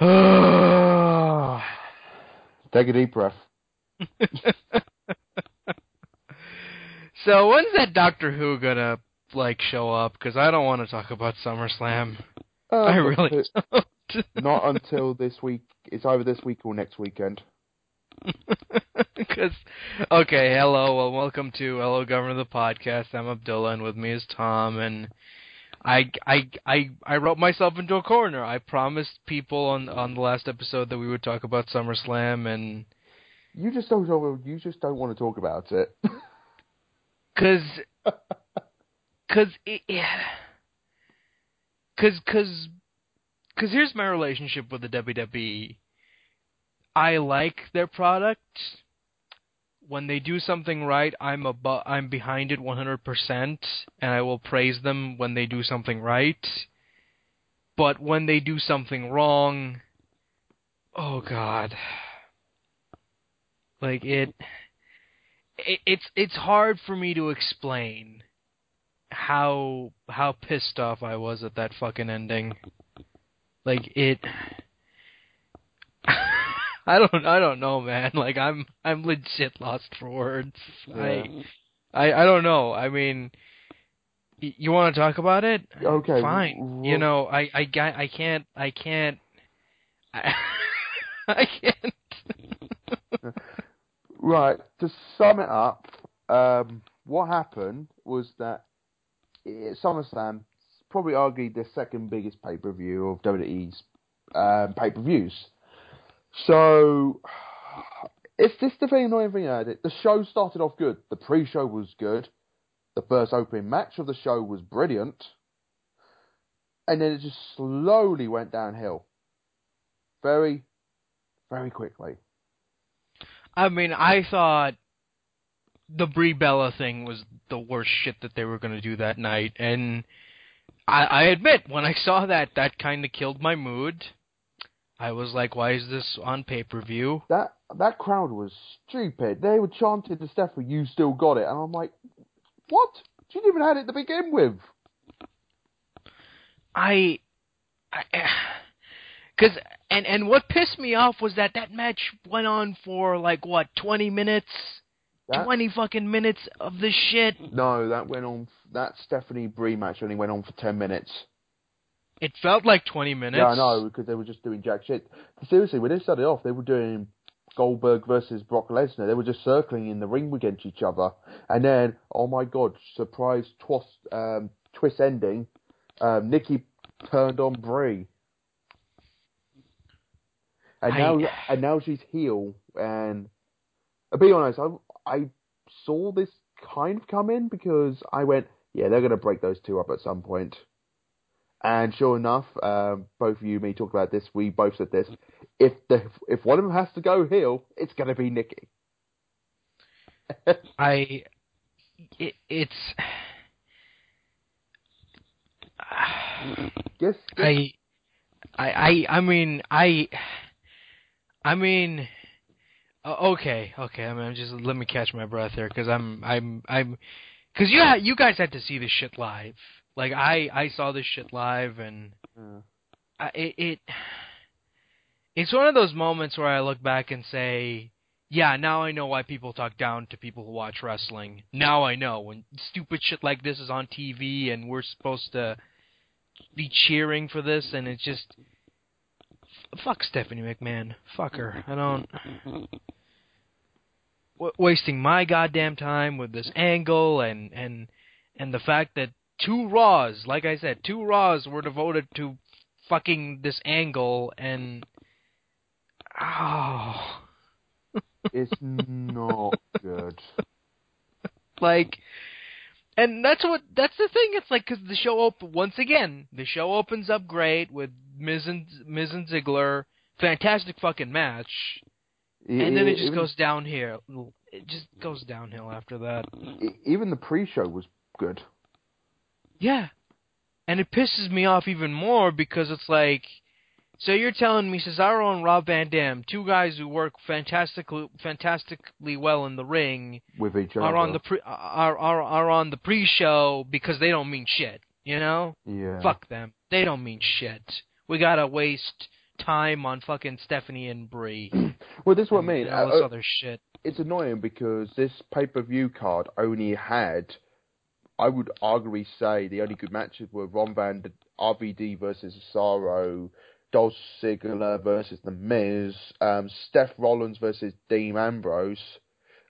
Take a deep breath. so when's that Doctor Who gonna like show up? Because I don't want to talk about SummerSlam. Uh, I really don't. not until this week. It's either this week or next weekend. Because, okay, hello, well, welcome to Hello Governor the podcast. I'm Abdullah, and with me is Tom, and I, I, I, I wrote myself into a corner. I promised people on on the last episode that we would talk about SummerSlam, and You just don't. You just don't want to talk about it. because, because, yeah, because, because, because here's my relationship with the WWE. I like their product. When they do something right, I'm abo- I'm behind it 100%, and I will praise them when they do something right. But when they do something wrong, oh god. Like it, it it's it's hard for me to explain how how pissed off I was at that fucking ending. Like it I don't I don't know, man. Like I'm I'm legit lost for words. I I I don't know. I mean y- you want to talk about it? Okay, Fine. You know, I I I can't I can't I, I can't Right. To sum it up, um, what happened was that SummerSlam probably argued the second biggest pay per view of WWE's um, pay per views. So it's just the thing annoying thing about it. The show started off good. The pre-show was good. The first opening match of the show was brilliant, and then it just slowly went downhill. Very, very quickly. I mean, I thought the Brie Bella thing was the worst shit that they were going to do that night, and I, I admit when I saw that, that kind of killed my mood. I was like, "Why is this on pay per view?" that that crowd was stupid. They were chanting to Stephanie, "You still got it," and I'm like, "What? She didn't even had it to begin with." I, I, because and and what pissed me off was that that match went on for like what twenty minutes, That, twenty fucking minutes of this shit. no, that went on. That Stephanie Brie match only went on for ten minutes. It felt like twenty minutes. Yeah, I know because they were just doing jack shit. Seriously, when they started off, they were doing Goldberg versus Brock Lesnar. They were just circling in the ring against each other, and then oh my god, surprise twist, um, twist ending. Um, Nikki turned on Brie. And I- now, and now she's heel. And I'll be honest, I I saw this kind of come in because I went, yeah, they're going to break those two up at some point. And sure enough, um, both of you and me talked about this. We both said this. If the if one of them has to go heel, it's going to be Nikki. I it, it's Yes. I I I I mean I I mean okay okay I mean just let me catch my breath here cuz I'm I'm I'm cuz you ha- you guys had to see this shit live like I I saw this shit live and Uh, I, it, it it's one of those moments where I look back and say, yeah, now I know why people talk down to people who watch wrestling. Now I know when stupid shit like this is on TV and we're supposed to be cheering for this, and it's just fuck Stephanie McMahon, fuck her. I don't w- wasting my goddamn time with this angle and and and the fact that two Raws, like I said, two Raws were devoted to fucking this angle and oh it's not good. like and that's what that's the thing it's like because the show op- once again the show opens up great with Miz and Miz and Ziggler fantastic fucking match and then it just even, goes downhill it just goes downhill after that Even the pre-show was good. Yeah and it pisses me off even more because it's like so you're telling me Cesaro and Rob Van Dam, two guys who work fantastically fantastically well in the ring, with each other. are on the pre are are are on the pre-show because they don't mean shit. You know, yeah. fuck them. They don't mean shit. We gotta waste time on fucking Stephanie and Brie. Well, this is what I mean. all this Uh, other shit. it's annoying because this pay per view card only had, I would arguably say, the only good matches were Ron Van RVD versus Cesaro, Dolph Ziggler versus The Miz, um, Seth Rollins versus Dean Ambrose.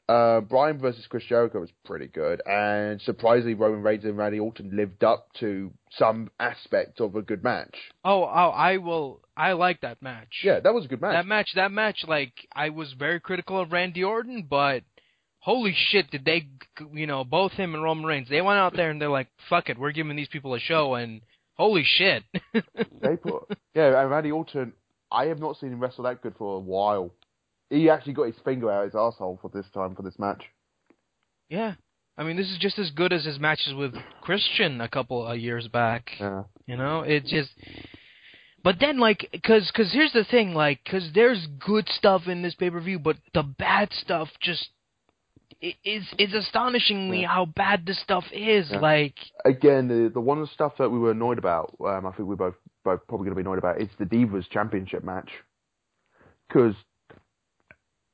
Uh, Brian versus Chris Jericho was pretty good, and surprisingly, Roman Reigns and Randy Orton lived up to some aspect of a good match. Oh, oh, I will. I like that match. Yeah, that was a good match. That match, that match, like I was very critical of Randy Orton, but holy shit, did they, you know, both him and Roman Reigns, they went out there and they're like, fuck it, we're giving these people a show, and holy shit. They put yeah, and Randy Orton. I have not seen him wrestle that good for a while. He actually got his finger out his asshole for this time for this match. yeah, I mean, this is just as good as his matches with Christian a couple of years back. Yeah, You know, it's just. But then, like, cause, cause here's the thing, like, cause there's good stuff in this pay per view, but the bad stuff just is is astonishingly Yeah. how bad this stuff is. Yeah. Like, again, the the one stuff that we were annoyed about, um, I think we're both both probably going to be annoyed about, is the Divas Championship match. Because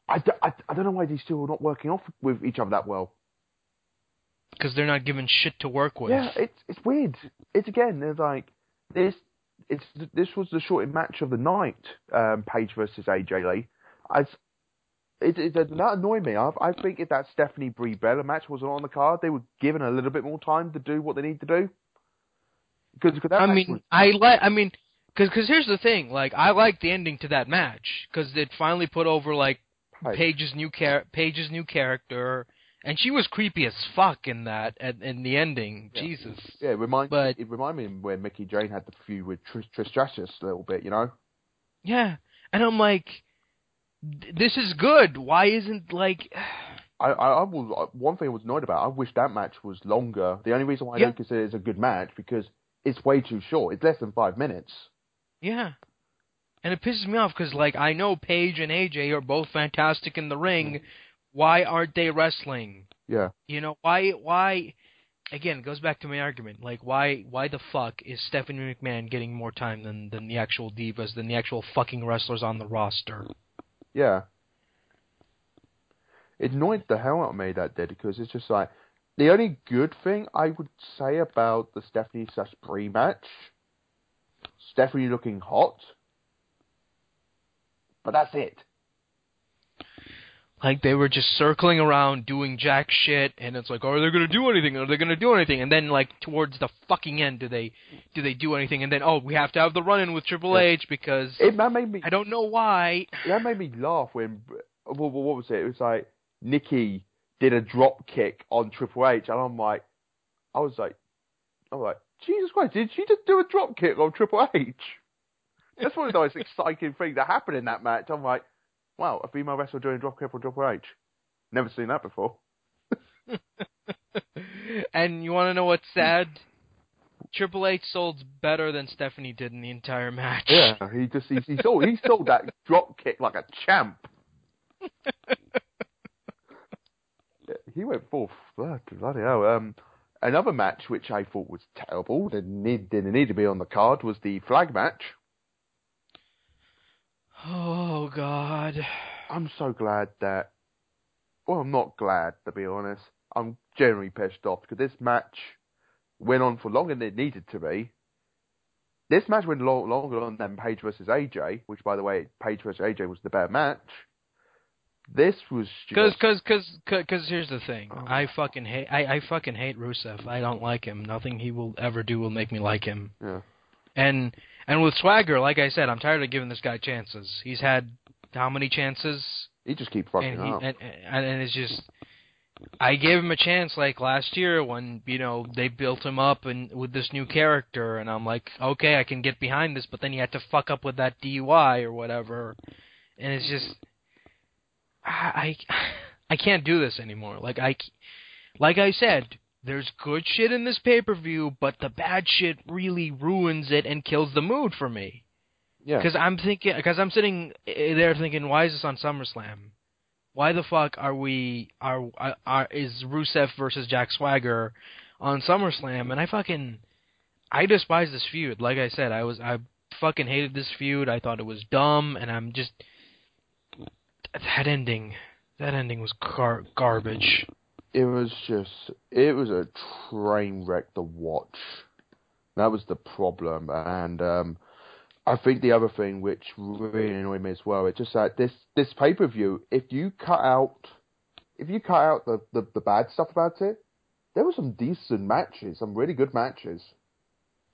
I, d- I, I don't know why these two are not working off with each other that well. because they're not given shit to work with. Yeah, it's it's weird. It's again, there's like this. It's this was the shortened match of the night. Um, Paige versus AJ Lee. I, it, it that annoyed me. I, I think if that Stephanie Brie Bella match wasn't on the card, they were given a little bit more time to do what they need to do. Because, because that I mean, was- I like. I mean, because cause here's the thing. Like, I like the ending to that match because it finally put over like Right. Paige's new char- Paige's new character, and she was creepy as fuck in that at, in the ending. Yeah. Jesus. Yeah, it remind But- it reminded me when Mickie James had the feud with Trish, Stratus a little bit, you know. Yeah, and I'm like, this is good. Why isn't like? I, I, I was uh, one thing I was annoyed about. I wish that match was longer. The only reason why I Yeah. don't consider it a good match because it's way too short. It's less than five minutes. Yeah. And it pisses me off because, like, I know Paige and AJ are both fantastic in the ring. Mm. Why aren't they wrestling? Yeah, You know, why, why, again, it goes back to my argument. Like, why, why the fuck is Stephanie McMahon getting more time than, than the actual divas, than the actual fucking wrestlers on the roster? Yeah. It annoyed the hell out of me that did because it's just like the only good thing I would say about the Stephanie slash Brie match. Stephanie looking hot, but that's it. Like, they were just circling around doing jack shit, and it's like, are they gonna do anything? Are they gonna do anything? And then, like, towards the fucking end, do they, do they do anything? And then, oh, we have to have the run-in with Triple. H because It that made me I don't know why. that made me laugh when what, what was it? It was like Nikki did a drop kick on Triple H, and I'm like, I was like, I'm like, Jesus Christ, did she just do a drop kick on Triple H? That's one of the most exciting things that happened in that match. I'm like, wow, a female wrestler doing a drop kick on Triple H. Never seen that before. and you want to know what's sad? Triple H sold better than Stephanie did in the entire match. Yeah, he just he, he sold he sold that drop kick like a champ. Yeah, he went full blood, bloody hell. Um, another match which I thought was terrible, didn't need, didn't need to be on the card, was the flag match. God. I'm so glad that. Well, I'm not glad to be honest. I'm genuinely pissed off because this match went on for longer than it needed to be. This match went long, longer on than Paige versus AJ, which, by the way, Paige versus AJ was the better match. This was Cause, just cause, cause, cause, 'cause here's the thing. Oh. I fucking hate. I, I fucking hate Rusev. I don't like him. Nothing he will ever do will make me like him. yeah, And and with Swagger, like I said, I'm tired of giving this guy chances. He's had how many chances? he just keeps fucking and he up. and, and and it's just I gave him a chance like last year when you know they built him up and with this new character and I'm like okay I can get behind this but then he had to fuck up with that DUI or whatever and it's just I I, I can't do this anymore like I like I said there's good shit in this pay-per-view but the bad shit really ruins it and kills the mood for me yeah, because I'm thinking, because I'm sitting eh, there thinking, why is this on SummerSlam? Why the fuck are we are are is Rusev versus Jack Swagger on SummerSlam? And I fucking I despise this feud. Like I said, I was I fucking hated this feud. I thought it was dumb, and I'm just that ending. That ending was gar- garbage. It was just, it was a train wreck to watch. That was the problem, and um, I think the other thing which really annoyed me as well, it's just that this this pay per view, if you cut out, if you cut out the, the the bad stuff about it, there were some decent matches, some really good matches.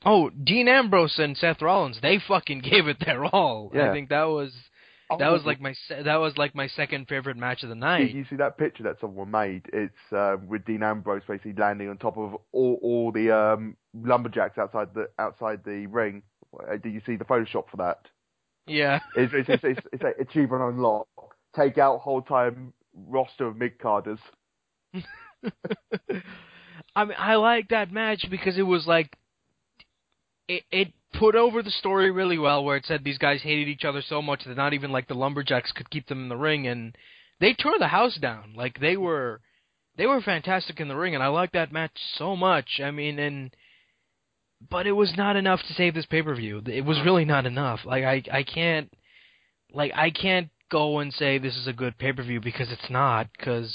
Oh, Dean Ambrose and Seth Rollins, they fucking gave it their all. Yeah. I think that was that Oh, was like my that was like my second favorite match of the night. you see that picture that someone made? It's uh, with Dean Ambrose basically landing on top of all, all the um, lumberjacks outside the outside the ring. Uh, Did you see the Photoshop for that? Yeah. It's it's, it's, it's, it's like achievement unlocked. Take out whole time roster of mid carders. I mean, I like that match because it was like it it put over the story really well, where it said these guys hated each other so much that not even like the lumberjacks could keep them in the ring, and they tore the house down. Like they were they were fantastic in the ring, and I liked that match so much. I mean, and but it was not enough to save this pay per view. It was really not enough. Like I I can't like I can't go and say this is a good pay per view because it's not because.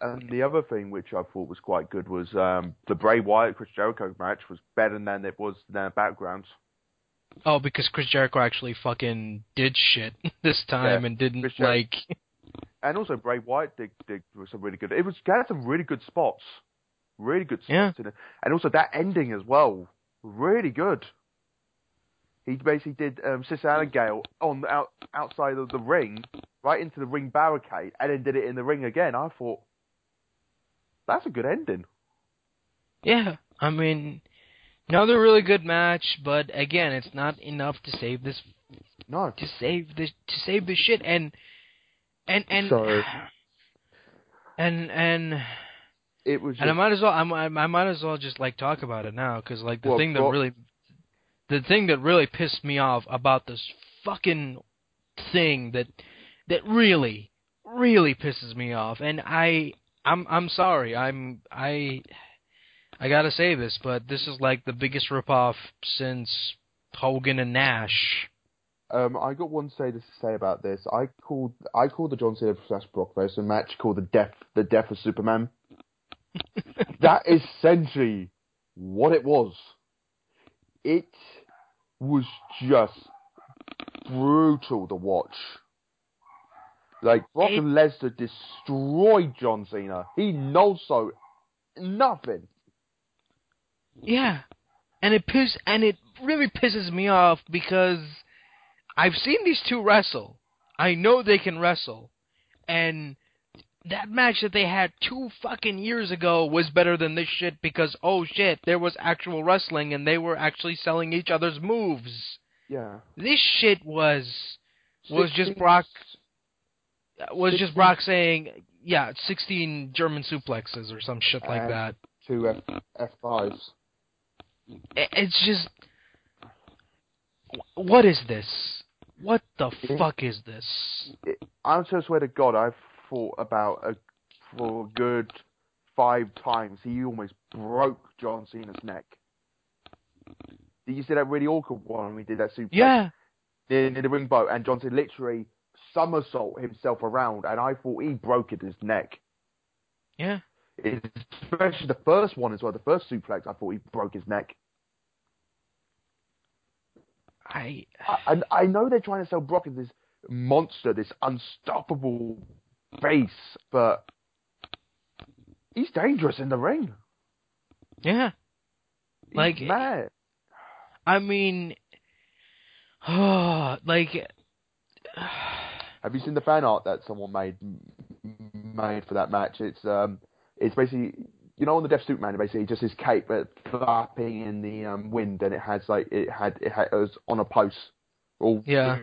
And the other thing which I thought was quite good was um, the Bray Wyatt Chris Jericho match was better than it was than backgrounds. Oh, because Chris Jericho actually fucking did shit this time Yeah, and didn't like. And also Bray Wyatt did, did was some really good. It was had some really good spots, really good spots Yeah. in it, and also that ending as well, really good. He basically did um, Alan Gale on the out, outside of the ring, right into the ring barricade, and then did it in the ring again. I thought that's a good ending. Yeah, I mean, another really good match, but again, it's not enough to save this No, to save this to save this shit and and and So- and and it was. Just, and I might as well I'm, I I might as well just like talk about it now because like the Well, thing that well- really the thing that really pissed me off about this fucking thing that that really really pisses me off and I I'm I'm sorry I'm I I gotta say this but this is like the biggest ripoff since Hogan and Nash. Um, I got one say to say about this. I called I called the John Cena vs Brock Lesnar match called the death the death of Superman. That is essentially what it was. It was just brutal to watch. Like Brock It- and Lesnar destroyed John Cena. He knows so nothing. Yeah, and it piss and it really pisses me off because I've seen these two wrestle. I know they can wrestle, and that match that they had two fucking years ago was better than this shit because oh shit, there was actual wrestling and they were actually selling each other's moves. Yeah. This shit was was just Brock uh, was just Brock saying yeah, sixteen German suplexes or some shit like that. Two F F fives. It's just, what is this? What the fuck is this? I just swear to God, I've thought about a for a good five times. He almost broke John Cena's neck. Did you see that really awkward one when we did that suplex Yeah, in, the ring boat, and John Cena literally somersault himself around, and I thought he broke his neck. yeah. Especially the first one as well. The first suplex, I thought he broke his neck. I I, I I know they're trying to sell Brock as this monster, this unstoppable face, but he's dangerous in the ring. yeah. He's Like- mad. I mean, like, Have you seen the fan art that someone made made for that match? It's um, it's basically you know on the Death Suit Man, basically just his cape but flapping in the um, wind, and it has like it had it, had, it was on a post. All Yeah.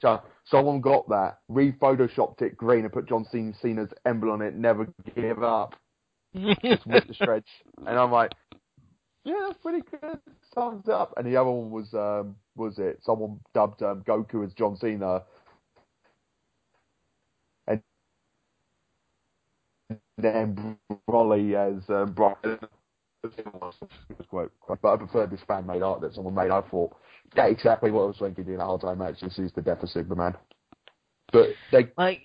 So someone got that, re-photoshopped it green, and put John Cena's emblem on it. Never give up. Just rip the shreds. And I'm like, yeah, that's pretty good. Thumbs up. And the other one was um, was it? Someone dubbed um, Goku as John Cena. And then Broly as um, Brock. quite, quite, but I preferred this fan made art that someone made. I thought that's exactly what I was thinking during that whole time match. This is the death of Superman. But they Like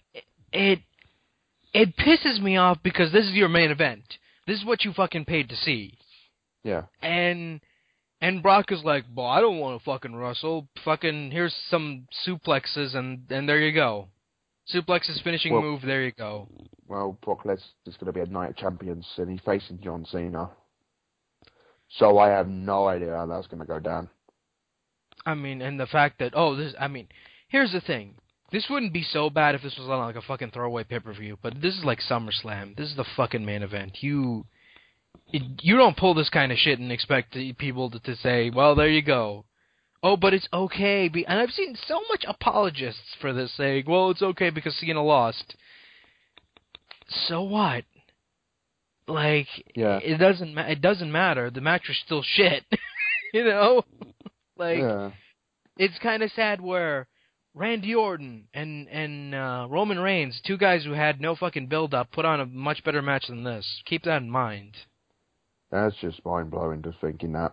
it it pisses me off because this is your main event. This is what you fucking paid to see. yeah And and Brock is like, "Well, I don't want to fucking wrestle. Fucking here's some suplexes and and there you go. Suplexes finishing Well- move, there you go." well Brock Lesnar's going to be a Night of Champions and he's facing John Cena. So I have no idea how that's going to go down. I mean, and the fact that oh, this I mean, here's the thing. This wouldn't be so bad if this was on like a fucking throwaway pay-per-view, but this is like SummerSlam. This is the fucking main event. You it, you don't pull this kind of shit and expect people to, to say, "Well, there you go." Oh, but it's okay. Be, and I've seen so much apologists for this saying, "Well, it's okay because Cena lost." So what? Like, Yeah. it doesn't ma- it doesn't matter. The match was still shit. you know? like yeah. it's kind of sad where Randy Orton and and uh, Roman Reigns, two guys who had no fucking build up, put on a much better match than this. Keep that in mind. That's just mind blowing just thinking that.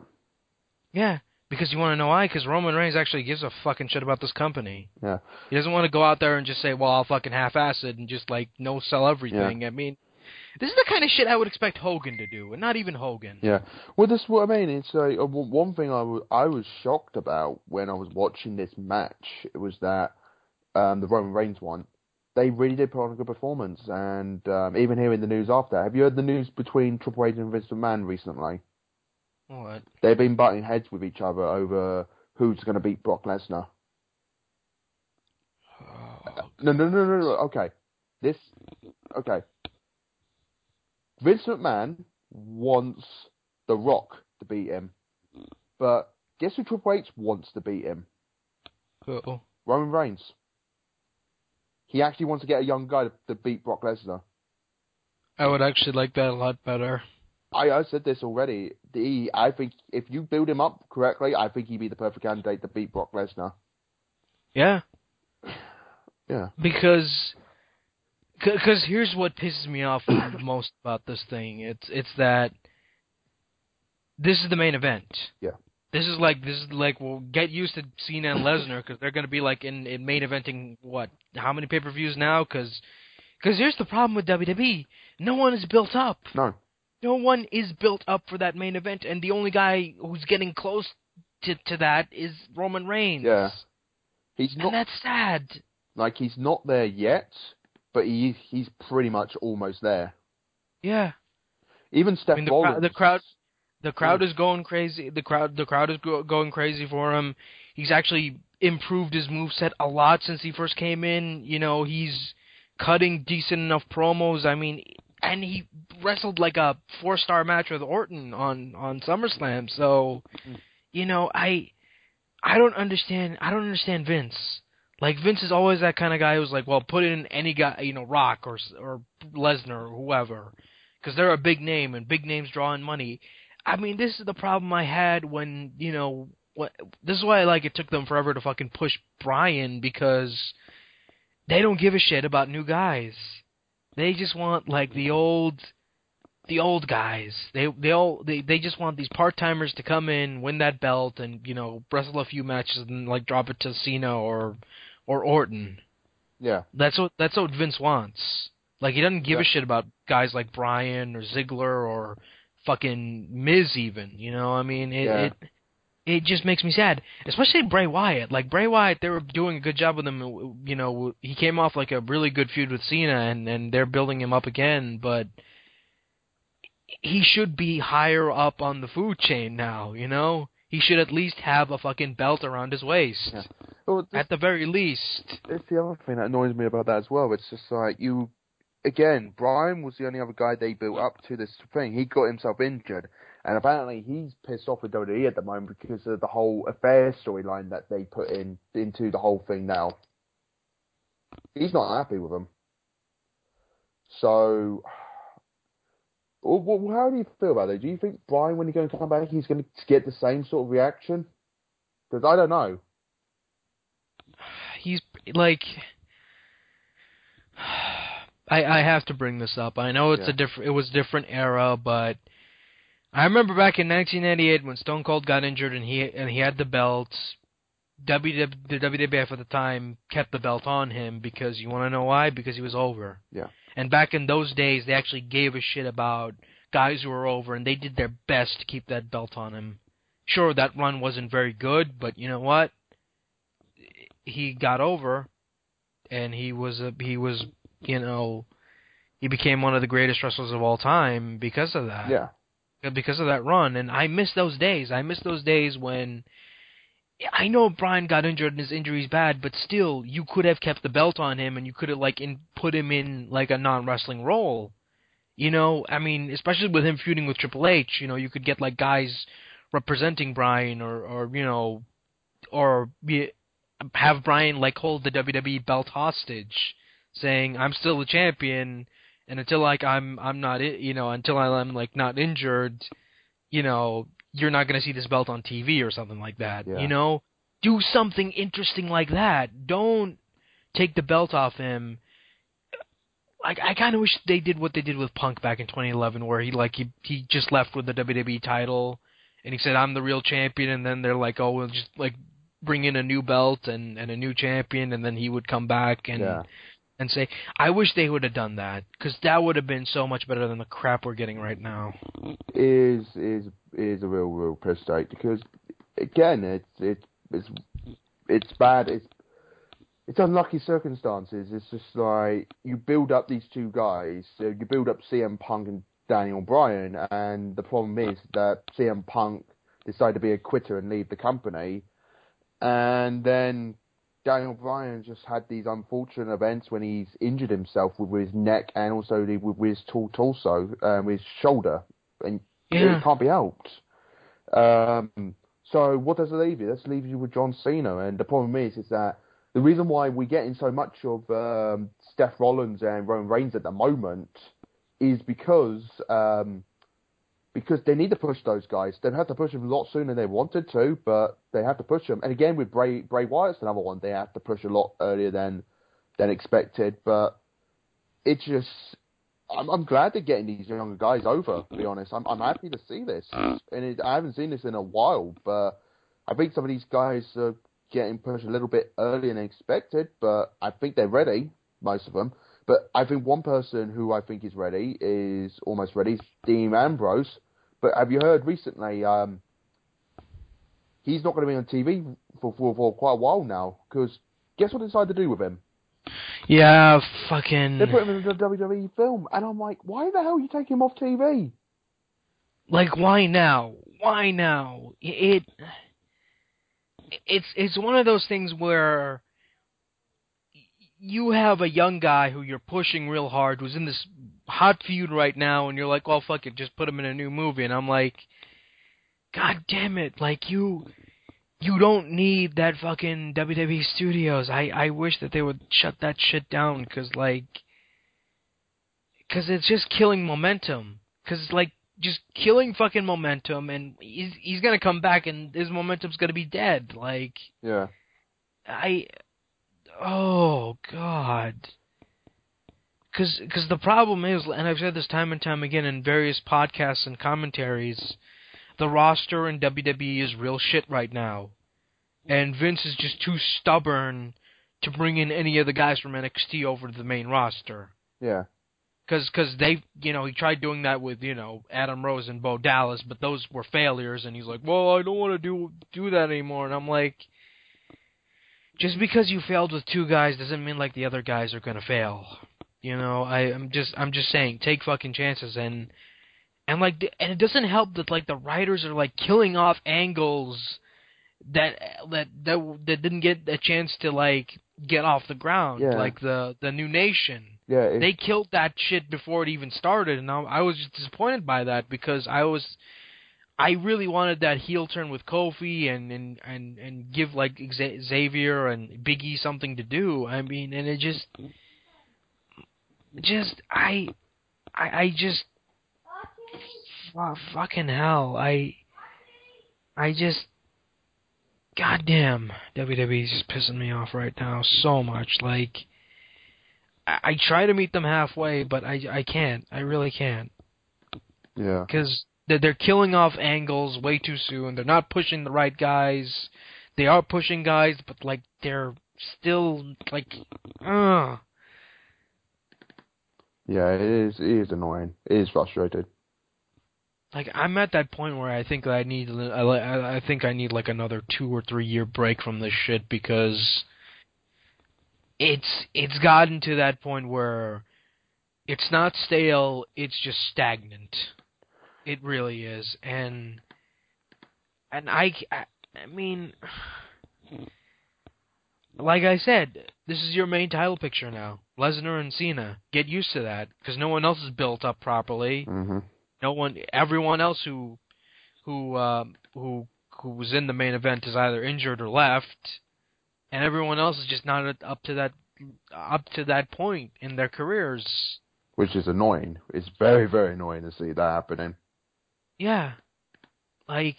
Yeah, because you want to know why? Because Roman Reigns actually gives a fucking shit about this company. Yeah. He doesn't want to go out there and just say, "Well, I'll fucking half-ass it and just like no sell everything." I mean, this is the kind of shit I would expect Hogan to do, and not even Hogan. Yeah. Well, that's what I mean. It's like uh, one thing I wa- I was shocked about when I was watching this match It was that um, the Roman Reigns one, they really did put on a good performance, and um, even hearing the news after. Have you heard the news between Triple H and Vince McMahon recently? What? They've been butting heads with each other over who's going to beat Brock Lesnar. No, no, no, no, no. Okay, this. Okay. Vince McMahon wants The Rock to beat him, hmm. but guess who Triple H wants to beat him? Uh-oh. Roman Reigns. He actually wants to get a young guy to, to beat Brock Lesnar. I would actually like that a lot better. I, I said this already. The, I think if you build him up correctly, I think he'd be the perfect candidate to beat Brock Lesnar. Yeah. Yeah. because because here's what pisses me off most about this thing. It's it's that this is the main event. Yeah. this is like this is like well get used to Cena and Lesnar because they're going to be like in, in main eventing what how many pay-per-views now? Because because here's the problem with WWE no one is built up. No. no one is built up for that main event and the only guy who's getting close to to that is Roman Reigns. Yeah. He's not and that's sad. Like he's not there yet, but he he's pretty much almost there. yeah Even Steph I mean, the, crowd, Rollins. the crowd, the crowd mm. is going crazy. The crowd, the crowd is go, going crazy for him. He's actually improved his move set a lot since he first came in. You know, he's cutting decent enough promos. I mean, and he wrestled like a four star match with Orton on on SummerSlam. So, mm. you know, I I don't understand. I don't understand Vince. Like Vince is always that kind of guy who's like, well, put in any guy, you know, Rock or or Lesnar or whoever, because they're a big name and big names drawing money. I mean, this is the problem I had when you know what. This is why like it took them forever to fucking push Brian because they don't give a shit about new guys. They just want like the old the old guys. They they all they they just want these part timers to come in, win that belt, and you know wrestle a few matches and like drop it to Cena or or Orton. Yeah. That's what that's what Vince wants. Like he doesn't give a shit about guys like Bryan or Ziggler or fucking Miz even. You know, I mean it Yeah. it it just makes me sad, especially Bray Wyatt. Like Bray Wyatt, they were doing a good job with him. You know, he came off like a really good feud with Cena, and and they're building him up again, but he should be higher up on the food chain now, you know? He should at least have a fucking belt around his waist. Yeah. Well, this, At the very least. it's the other thing that annoys me about that as well. It's just like you, again, Brian was the only other guy they built up to this thing. He got himself injured, and apparently he's pissed off with WWE at the moment because of the whole affair storyline that they put in into the whole thing now. He's not happy with them. So, well, how do you feel about it? Do you think Brian, when he's going to come back, he's going to get the same sort of reaction? Because I don't know. He's like I I have to bring this up. I know it's Yeah. a different it was a different era, but I remember back in 1998 when Stone Cold got injured and he and he had the belt. WW, the WWF at the time kept the belt on him because you want to know why? Because he was over. Yeah. And back in those days, they actually gave a shit about guys who were over, and they did their best to keep that belt on him. Sure, that run wasn't very good, but you know what? He got over, and he was a, he was you know he became one of the greatest wrestlers of all time because of that. Yeah. Because of that run, and I miss those days. I miss those days when I know Brian got injured and his injury's bad, but still, you could have kept the belt on him and you could have like in, put him in like a non wrestling role. You know, I mean, especially with him feuding with Triple H, you know, you could get like guys representing Brian or or you know, or have Brian like hold the WWE belt hostage, saying I'm still the champion, and until like I'm I'm not you know until I'm like not injured, you know, you're not going to see this belt on TV or something like that. Yeah. You know, do something interesting like that. Don't take the belt off him. Like I kind of wish they did what they did with Punk back in 2011, where he like he he just left with the WWE title, and he said I'm the real champion, and then they're like, oh, we'll just like bring in a new belt and and a new champion, and then he would come back and Yeah. and say, I wish they would have done that because that would have been so much better than the crap we're getting right now. is is is a real real piss take because again it's it's it's it's bad. It's it's unlucky circumstances. It's just like you build up these two guys. So you build up CM Punk and Daniel Bryan and the problem is that CM Punk decided to be a quitter and leave the company. And then Daniel Bryan just had these unfortunate events when he's injured himself with, his neck and also with, his tall torso, um, his shoulder, and Yeah. it can't be helped. Um, so what does it leave you? That leaves you with John Cena, and the problem is, is that the reason why we're getting so much of um, Seth Rollins and Roman Reigns at the moment is because um, because they need to push those guys. They've had to push them a lot sooner than they wanted to, but they have to push them. And again, with Bray Bray Wyatt's another one. They have to push a lot earlier than than expected, but it just. I'm, I'm glad they're getting these younger guys over. To be honest, I'm I'm happy to see this, and it, I haven't seen this in a while. But I think some of these guys are getting pushed a little bit earlier than expected. But I think they're ready, most of them. But I think one person who I think is ready is almost ready, is Dean Ambrose. But have you heard recently? Um, he's not going to be on TV for, for for quite a while now. Because guess what they decided to do with him? Yeah, fucking. They put him in the WWE film, and I'm like, why the hell are you taking him off TV? like why now why now it it's it's one of those things where you have a young guy who you're pushing real hard who's in this hot feud right now and you're like well fuck it just put him in a new movie and i'm like god damn it like you you don't need that fucking WWE Studios. I I wish that they would shut that shit down because like, because it's just killing momentum. Because it's like just killing fucking momentum, and he's he's gonna come back, and his momentum's gonna be dead. Like Yeah. I, oh god. Because cause the problem is, and I've said this time and time again in various podcasts and commentaries, the roster in WWE is real shit right now, and Vince is just too stubborn to bring in any of the guys from NXT over to the main roster. Yeah. Because cause they, you know, he tried doing that with, you know, Adam Rose and Bo Dallas, but those were failures, and he's like, well, I don't want to do do that anymore, and I'm like, just because you failed with two guys doesn't mean like the other guys are gonna fail. You know, I, I'm just I'm just saying, take fucking chances and and like the, and it doesn't help that like the writers are like killing off angles that that that that didn't get a chance to like get off the ground, Yeah. like the the new nation Yeah. It, they killed that shit before it even started, and I, I was just disappointed by that because I was, I really wanted that heel turn with Kofi and and and and give like Xavier and Biggie something to do. I mean, and it just, just I, I, I just, fu- fucking hell, I, I just. Goddamn, WWE is just pissing me off right now so much. Like, I, I try to meet them halfway, but I I can't. I really can't. yeah. Because That they're killing off angles way too soon. They're not pushing the right guys. They are pushing guys, but like they're still like, uh Yeah, it is. It is annoying. It is frustrating. Like I'm at that point where I think I need I I think I need like another two or three year break from this shit because it's it's gotten to that point where it's not stale, it's just stagnant. It really is, and and I I, I mean, like I said, this is your main title picture now. Lesnar and Cena. Get used to that because no one else is built up properly hmm no one everyone else who who um who who was in the main event is either injured or left and everyone else is just not up to that up to that point in their careers Which is annoying. It's very, very annoying to see that happening. yeah like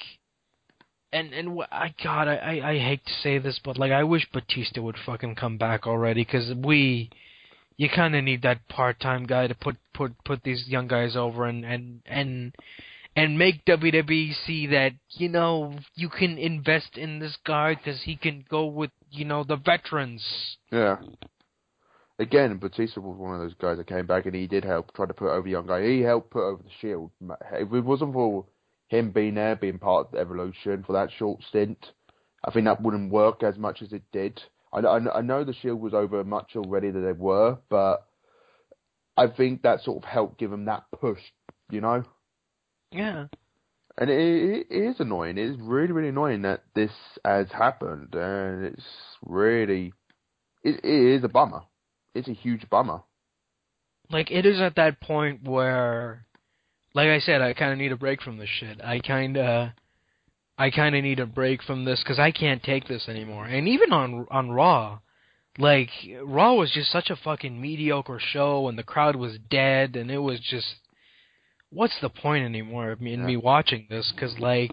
and and I God I, I hate to say this but like I wish Batista would fucking come back already cuz we you kind of need that part-time guy to put put put these young guys over and and and and make WWE see that you know you can invest in this guy because he can go with you know the veterans. Yeah. Again, Batista was one of those guys that came back and he did help try to put over young guy. He helped put over the Shield. If it wasn't for him being there, being part of the evolution for that short stint, I think that wouldn't work as much as it did. I, I, I know the Shield was over much already that they were, but I think that sort of helped give them that push, you know. Yeah, And it, it, it is annoying. It is really, really annoying that this has happened, and it's really, it, it is a bummer. It's a huge bummer. like it is at that point where, like I said, I kind of need a break from this shit. I kind of. I kind of need a break from this because I can't take this anymore. And even on on Raw, like Raw was just such a fucking mediocre show, and the crowd was dead, and it was just, what's the point anymore of me in me watching this? Because like,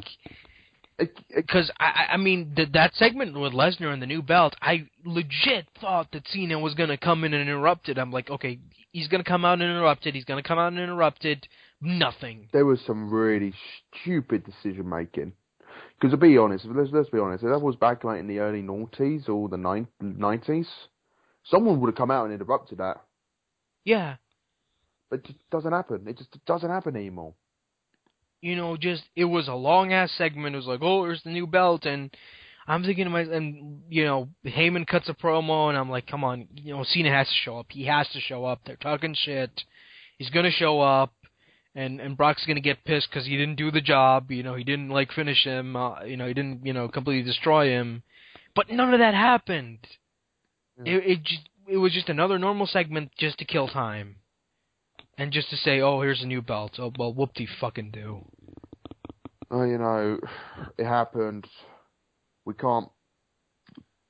because I I- I mean th- that segment with Lesnar and the new belt, I legit thought that Cena was gonna come in and interrupt it. I'm like, okay, he's gonna come out and interrupt it. He's gonna come out and interrupt it. Nothing. there was some really stupid decision making. Because to be honest, let's let's be honest, if that was back like in the early noughties or the nine- 90s, someone would have come out and interrupted that. Yeah. But it just doesn't happen. It just doesn't happen anymore. you know, just it was a long ass segment. It was like, oh, here's the new belt, and I'm thinking to myself, and you know, Heyman cuts a promo, and I'm like, come on, you know, Cena has to show up. He has to show up. They're talking shit. He's gonna show up, and and Brock's gonna get pissed because he didn't do the job. You know, he didn't like finish him. Uh, you know, he didn't, you know, completely destroy him. But none of that happened. Yeah. It it just it was just another normal segment just to kill time. And just to say, oh, here's a new belt. Oh, well, whoop de fucking do. Oh, you know, it happened. We can't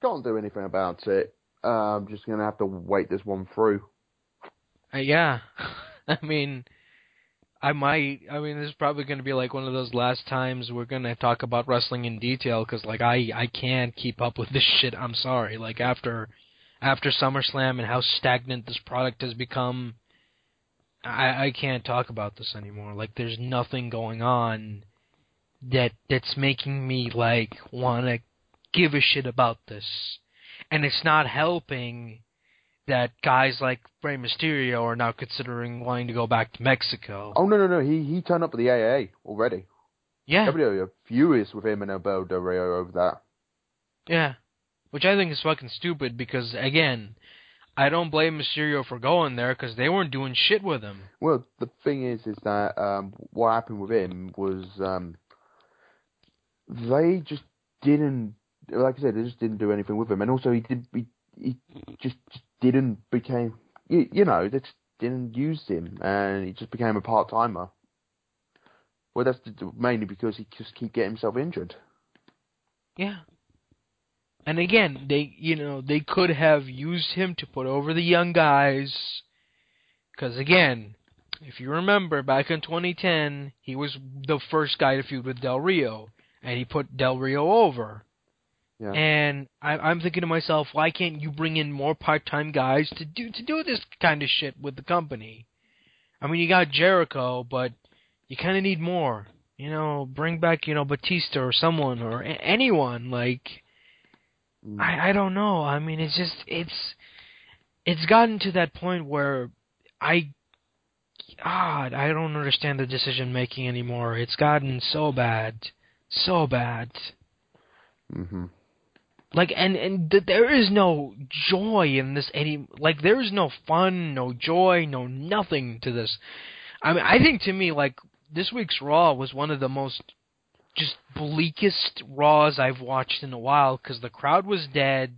can't do anything about it. Uh, I'm just gonna have to wait this one through. Uh, yeah, I mean, I might. I mean, this is probably going to be like one of those last times we're going to talk about wrestling in detail because, like, I I can't keep up with this shit. I'm sorry. Like after after SummerSlam and how stagnant this product has become, I I can't talk about this anymore. Like, there's nothing going on that that's making me like want to give a shit about this, and it's not helping that guys like Rey Mysterio are now considering wanting to go back to Mexico. Oh no no no, he he turned up at the AA already. yeah, WWE are furious with him and Alberto Del Rio over that. yeah, which I think is fucking stupid because again, I don't blame Mysterio for going there because they weren't doing shit with him. Well, the thing is, is that um, what happened with him was um, they just didn't, like I said, they just didn't do anything with him, and also he did, he, he just, just didn't became, you, you know, they didn't use him, and he just became a part timer. Well, that's the- mainly because he just keep getting himself injured. Yeah. And again, they you know they could have used him to put over the young guys, because again, if you remember back in 2010, he was the first guy to feud with Del Rio, and he put Del Rio over. Yeah. And I, I'm thinking to myself, why can't you bring in more part-time guys to do to do this kind of shit with the company? I mean, you got Jericho, but you kind of need more. You know, bring back you know Batista or someone or a- anyone. Like Mm. I I don't know. I mean, it's just it's it's gotten to that point where I God, I don't understand the decision making anymore. It's gotten so bad, so bad. hmm Like and and th- there is no joy in this any like there is no fun, no joy, no nothing to this. I mean, I think to me like this week's Raw was one of the most just bleakest Raws I've watched in a while because the crowd was dead.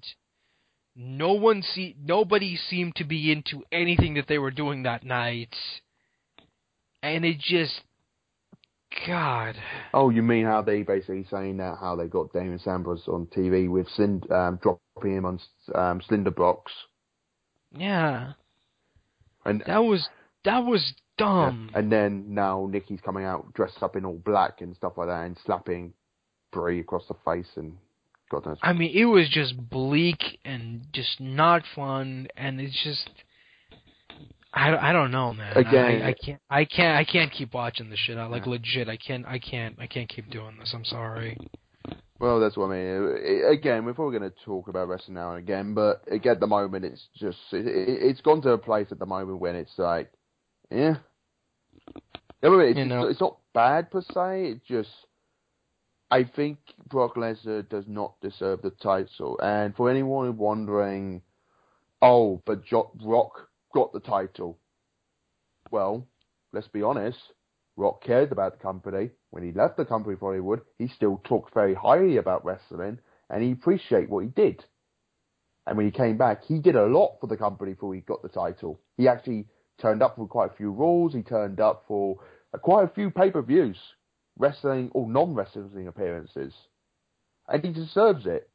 No one see nobody seemed to be into anything that they were doing that night, and it just, God. Oh, you mean how they basically saying that how they got Damien Sandow on TV with Slind, um, dropping him on um, Slinderbox, Yeah, and that was that was dumb. and then now Nikki's coming out dressed up in all black and stuff like that, and slapping Brie across the face, and God knows. I mean, it was just bleak and just not fun, and it's just. I, I don't know, man. Again- I, I can't I can't I can't keep watching this shit. I like Yeah. legit. I can't I can't I can't keep doing this. I'm sorry. Well, that's what I mean. It- again, we're probably going to talk about wrestling now and again, but again, at the moment, it's just it, it, it's gone to a place at the moment when it's like, yeah. I mean, it's, You know. it's not bad per se. It just, I think Brock Lesnar does not deserve the title. And for anyone wondering, oh, but jo- Rock got the title. Well, let's be honest. Rock cared about the company. When he left the company for Hollywood, he still talked very highly about wrestling and he appreciated what he did. And when he came back, he did a lot for the company before he got the title. He actually turned up for quite a few Raws. He turned up for uh, quite a few pay-per-views, wrestling or non-wrestling appearances. And he deserves it.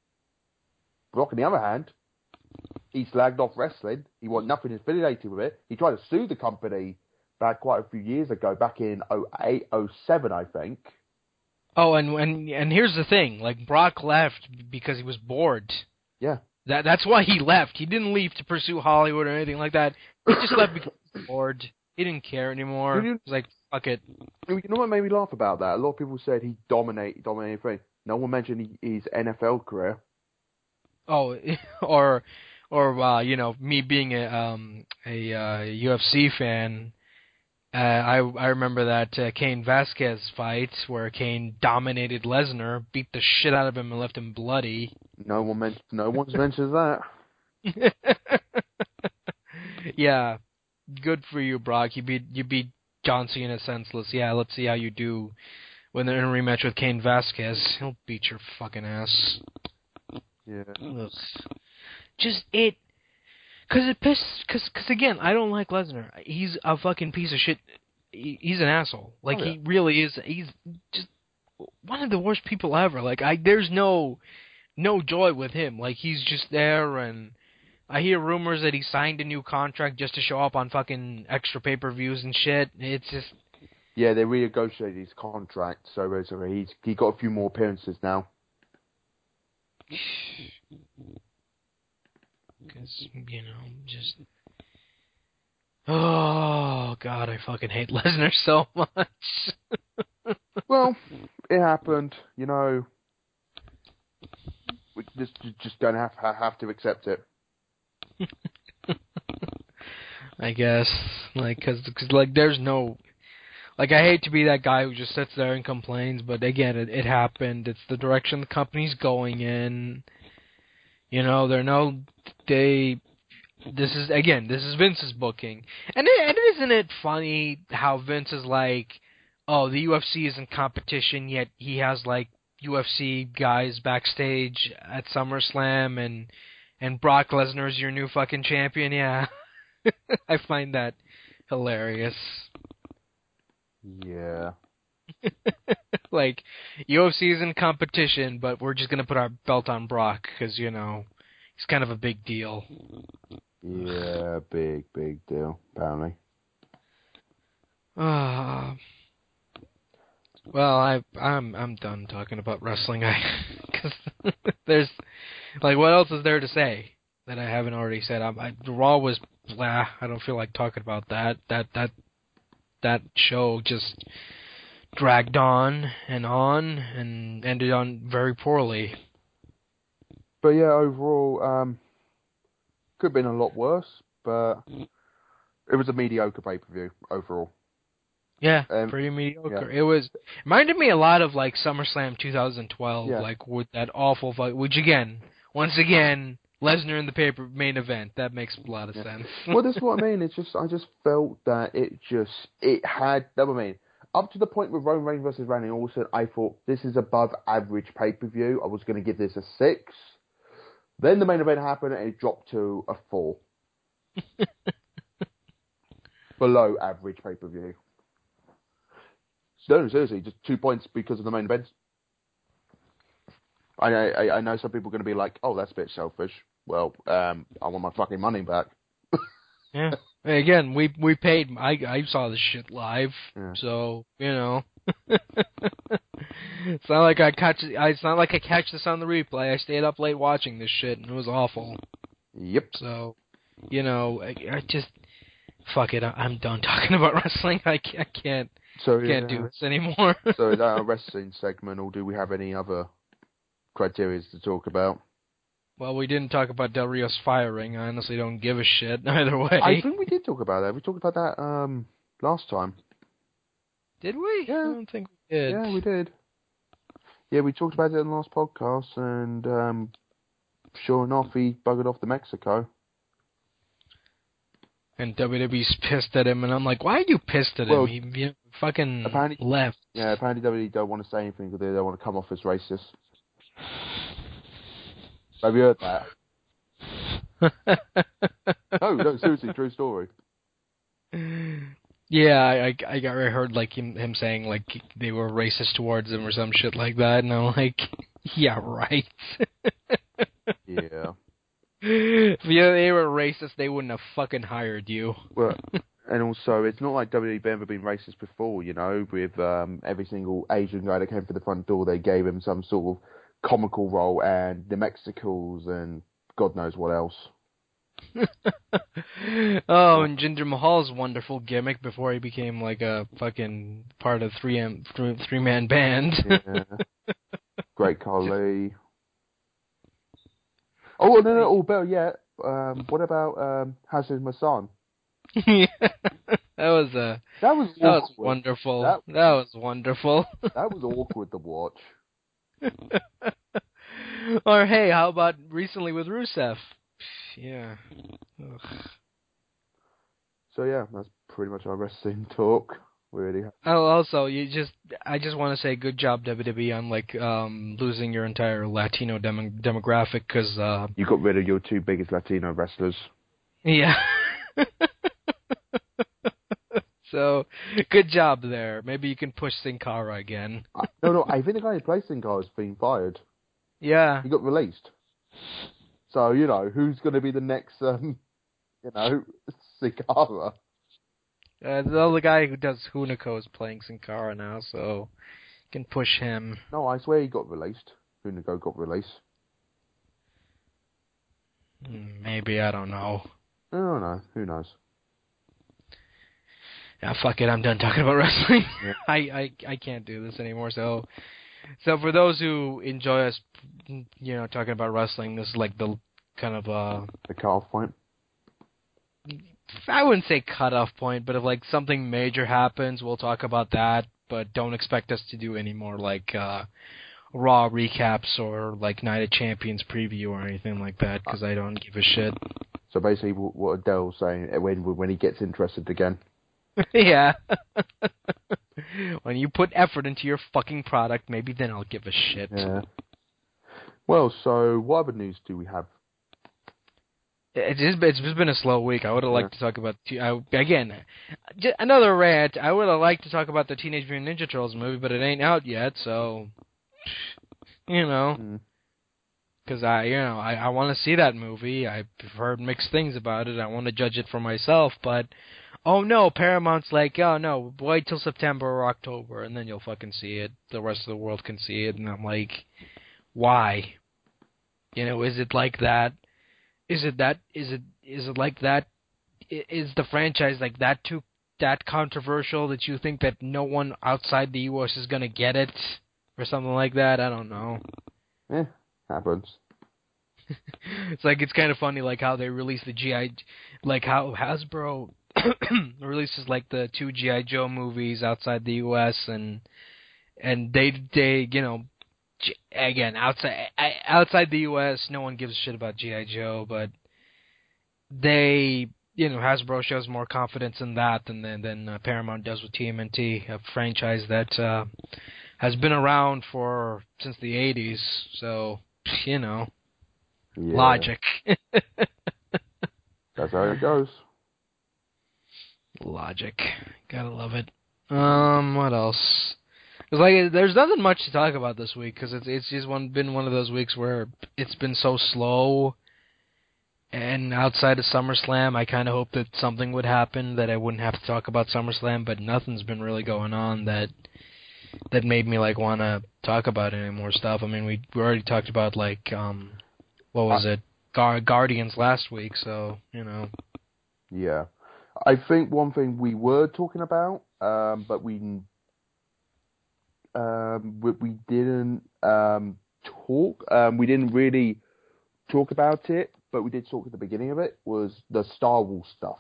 Brock, on the other hand, he slagged off wrestling. He wanted nothing affiliated with it. He tried to sue the company back quite a few years ago, back in 08, 07, I think. Oh, and and and here's the thing: like Brock left because he was bored. Yeah. That that's why he left. He didn't leave to pursue Hollywood or anything like that. He just left because he was bored. He didn't care anymore. He was like, "Fuck it." You know what made me laugh about that? A lot of people said he dominated, dominated. No one mentioned his NFL career. Oh, or or uh, you know, me being a um a uh, UFC fan, uh, I I remember that uh, Cain Velasquez fight where Cain dominated Lesnar, beat the shit out of him, and left him bloody. No one mentioned. No one's mentioned that. yeah, good for you, Brock. You beat you beat John Cena senseless. Yeah, let's see how you do when they're in a rematch with Cain Velasquez. He'll beat your fucking ass. Yeah. Ugh. Just it, cause it piss, cause, cause again, I don't like Lesnar. He's a fucking piece of shit. He, he's an asshole. Like Oh, yeah. he really is. He's just one of the worst people ever. Like I, there's no, no joy with him. Like he's just there, and I hear rumors that he signed a new contract just to show up on fucking extra pay per views and shit. It's just Yeah, they renegotiated his contract, so basically he's he got a few more appearances now. Because, you know, just. Oh, God, I fucking hate Lesnar so much. Well, it happened. You know, we just just don't have have to accept it. I guess. Like, cause, cause, like, there's no. Like, I hate to be that guy who just sits there and complains, but again, it, it happened. It's the direction the company's going in. You know, they're no. They. This is again. This is Vince's booking, and it, and isn't it funny how Vince is like, oh, the UFC is in competition, yet he has like UFC guys backstage at SummerSlam, and and Brock Lesnar is your new fucking champion. Yeah, I find that hilarious. Yeah. like UFC is in competition, but we're just gonna put our belt on Brock because you know he's kind of a big deal. Yeah, big big deal. Apparently. Uh, well, I I'm I'm done talking about wrestling. I because there's like what else is there to say that I haven't already said? I, I Raw was blah. I don't feel like talking about that. That that that show just dragged on and on and ended on very poorly. But yeah, overall, um, could have been a lot worse, but it was a mediocre pay per view overall. Yeah, Um, pretty mediocre. It was reminded me a lot of like SummerSlam 2012, Yeah. like with that awful fight. Which again, once again, Lesnar in the paper main event. That makes a lot of Yeah. sense. well, that's what I mean. It's just I just felt that it just it had. That what I mean. Up to the point with Roman Reigns versus Randy Orton, I thought this is above average pay per view. I was going to give this a six. Then the main event happened and it dropped to a four. Below average pay per view. No, seriously, just two points because of the main event. I I, I know some people are going to be like, "Oh, that's a bit selfish." Well, um, I want my fucking money back. yeah. Again, we we paid. I I saw this shit live, Yeah. so you know. it's not like I catch. I- It's not like I catch this on the replay. I stayed up late watching this shit, and it was awful. Yep. So, you know, I, I just fuck it. I, I'm done talking about wrestling. I can't, I can't So can't yeah. do this anymore. so is that our wrestling segment, or do we have any other criteria to talk about? Well, we didn't talk about Del Rio's firing. I honestly don't give a shit either way. I think we did talk about that. We talked about that um last time. did we? Yeah. I don't think we did. Yeah, we did. Yeah, we talked about it in the last podcast, and um, sure enough, he buggered off to Mexico. And WWE's pissed at him, and I'm like, why are you pissed at Well, him? He, he fucking apparently- left. Yeah, apparently WWE don't want to say anything because they don't want to come off as racist. Have you heard that? No, no, seriously, true story. Yeah, I, I I got I heard like him him saying like they were racist towards him or some shit like that, and I'm like, yeah, right. Yeah. if you- they were racist, they wouldn't have fucking hired you. Well, and also, it's not like WWE ever been racist before, you know, with um, every single Asian guy that came through the front door, they gave him some sort of comical role, and the Mexicools and God knows what else. oh, and Jinder Mahal's wonderful gimmick before he became like a fucking part of three M three man band. Yeah. Great Khali. Oh, no, no, oh, better yet, um, what about um, Hassan Masan? that was uh, That was that was wonderful. That- that was wonderful. That was awkward to watch. or hey, how about recently with Rusev? Yeah. Ugh. So yeah, that's pretty much our wrestling talk. Already. Oh, also, you just I just want to say good job WWE on like um losing your entire Latino demo- demographic because uh You got rid of your two biggest Latino wrestlers. yeah. so good job there. Maybe you can push Sin Cara again. No, no, I think the guy who plays Sin Cara has been fired. Yeah. He got released. So, you know, who's going to be the next, um, you know, Sin Cara? Uh, the other guy who does Hunico is playing Sin Cara now, so you can push him. No, I swear he got released. Hunico got released. Hmm, Maybe I don't know. I don't know. Who knows? Yeah, fuck it. I'm done talking about wrestling. Yeah. I, I I can't do this anymore. So, so for those who enjoy us, you know, talking about wrestling, this is like the kind of uh, The cut-off point. I wouldn't say cutoff point, but if like something major happens, we'll talk about that. But don't expect us to do any more like uh, Raw recaps or like Night of Champions preview or anything like that because I don't give a shit. So basically, wh- what Adele's saying when when he gets interested again. yeah. when you put effort into your fucking product, maybe then I'll give a shit. Yeah. Well, so what other news do we have? It's just, it's just been a slow week. I would have liked Yeah. to talk about I, again another rant. I would have liked to talk about the Teenage Mutant Ninja Turtles movie, but it ain't out yet. So, you know, Mm. because I you know I I want to see that movie. I've heard mixed things about it. I want to judge it for myself, but oh no, Paramount's like oh no, wait till September or October, and then you'll fucking see it. The rest of the world can see it, and I'm like, why? You know, is it like that? Is it that? Is it is it like that? Is the franchise like that too that controversial that you think that no one outside the U.S. is gonna get it or something like that. I don't know. Eh, happens. it's like it's kind of funny, like how they release the GI, like how Hasbro releases like the two GI Joe movies outside the U.S. and and they they you know again outside outside the U.S. no one gives a shit about GI Joe, but they you know Hasbro shows more confidence in that than than, than uh, Paramount does with TMNT, a franchise that uh, has been around for since the '80s. So you know, Yeah. logic. That's how it goes. Logic. Gotta love it. Um, what else? It's like there's nothing much to talk about this week because it's it's just one been one of those weeks where it's been so slow. And outside of SummerSlam, I kind of hoped that something would happen that I wouldn't have to talk about SummerSlam, but nothing's been really going on that that made me like want to talk about any more stuff. I mean, we we already talked about like um, what was it, Gar- Guardians last week, so you know. Yeah. I think one thing we were talking about, um, but we um, we, we didn't um, talk. Um, we didn't really talk about it, but we did talk at the beginning of it. Was the Star Wars stuff?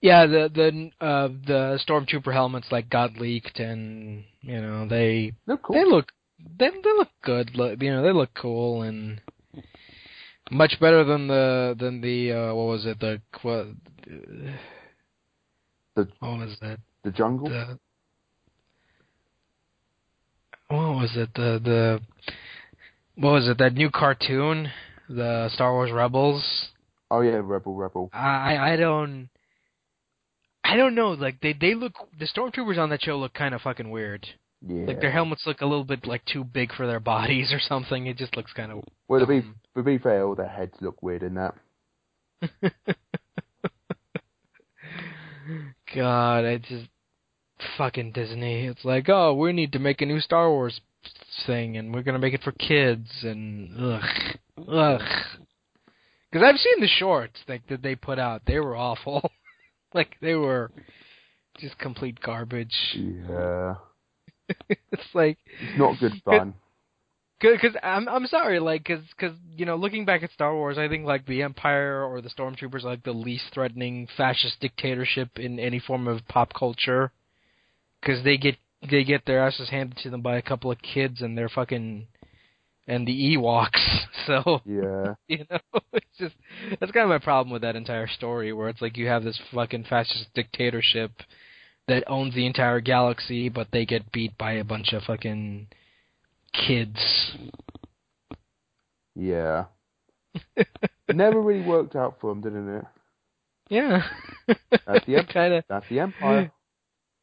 Yeah, the the uh the stormtrooper helmets like got leaked, and you know they cool. they look they they look good. Look, you know they look cool and much better than the than the uh what was it the what, The- what was that the jungle. the what was it the the what was it that new cartoon the Star Wars Rebels oh yeah, Rebel, Rebel. I I don't I don't know like they they look the stormtroopers on that show look kind of fucking weird Yeah. like their helmets look a little bit like too big for their bodies or something it just looks kind of Well, to be. To be fair, all their heads look weird in that. God, I just fucking Disney. It's like, oh, we need to make a new Star Wars thing, and we're gonna make it for kids, and ugh, ugh. Because I've seen the shorts like that they put out. They were awful. like they were just complete garbage. Yeah. it's like It's not good fun. Because I'm I'm sorry, like, because cause, you know, looking back at Star Wars, I think like the Empire or the Stormtroopers are like the least threatening fascist dictatorship in any form of pop culture. Because they get they get their asses handed to them by a couple of kids and they're fucking and the Ewoks. So Yeah. you know, it's just that's kind of my problem with that entire story, where it's like you have this fucking fascist dictatorship that owns the entire galaxy, but they get beat by a bunch of fucking kids. Yeah. Never really worked out for them, didn't it? Yeah, That's the em- kind of. That's the Empire.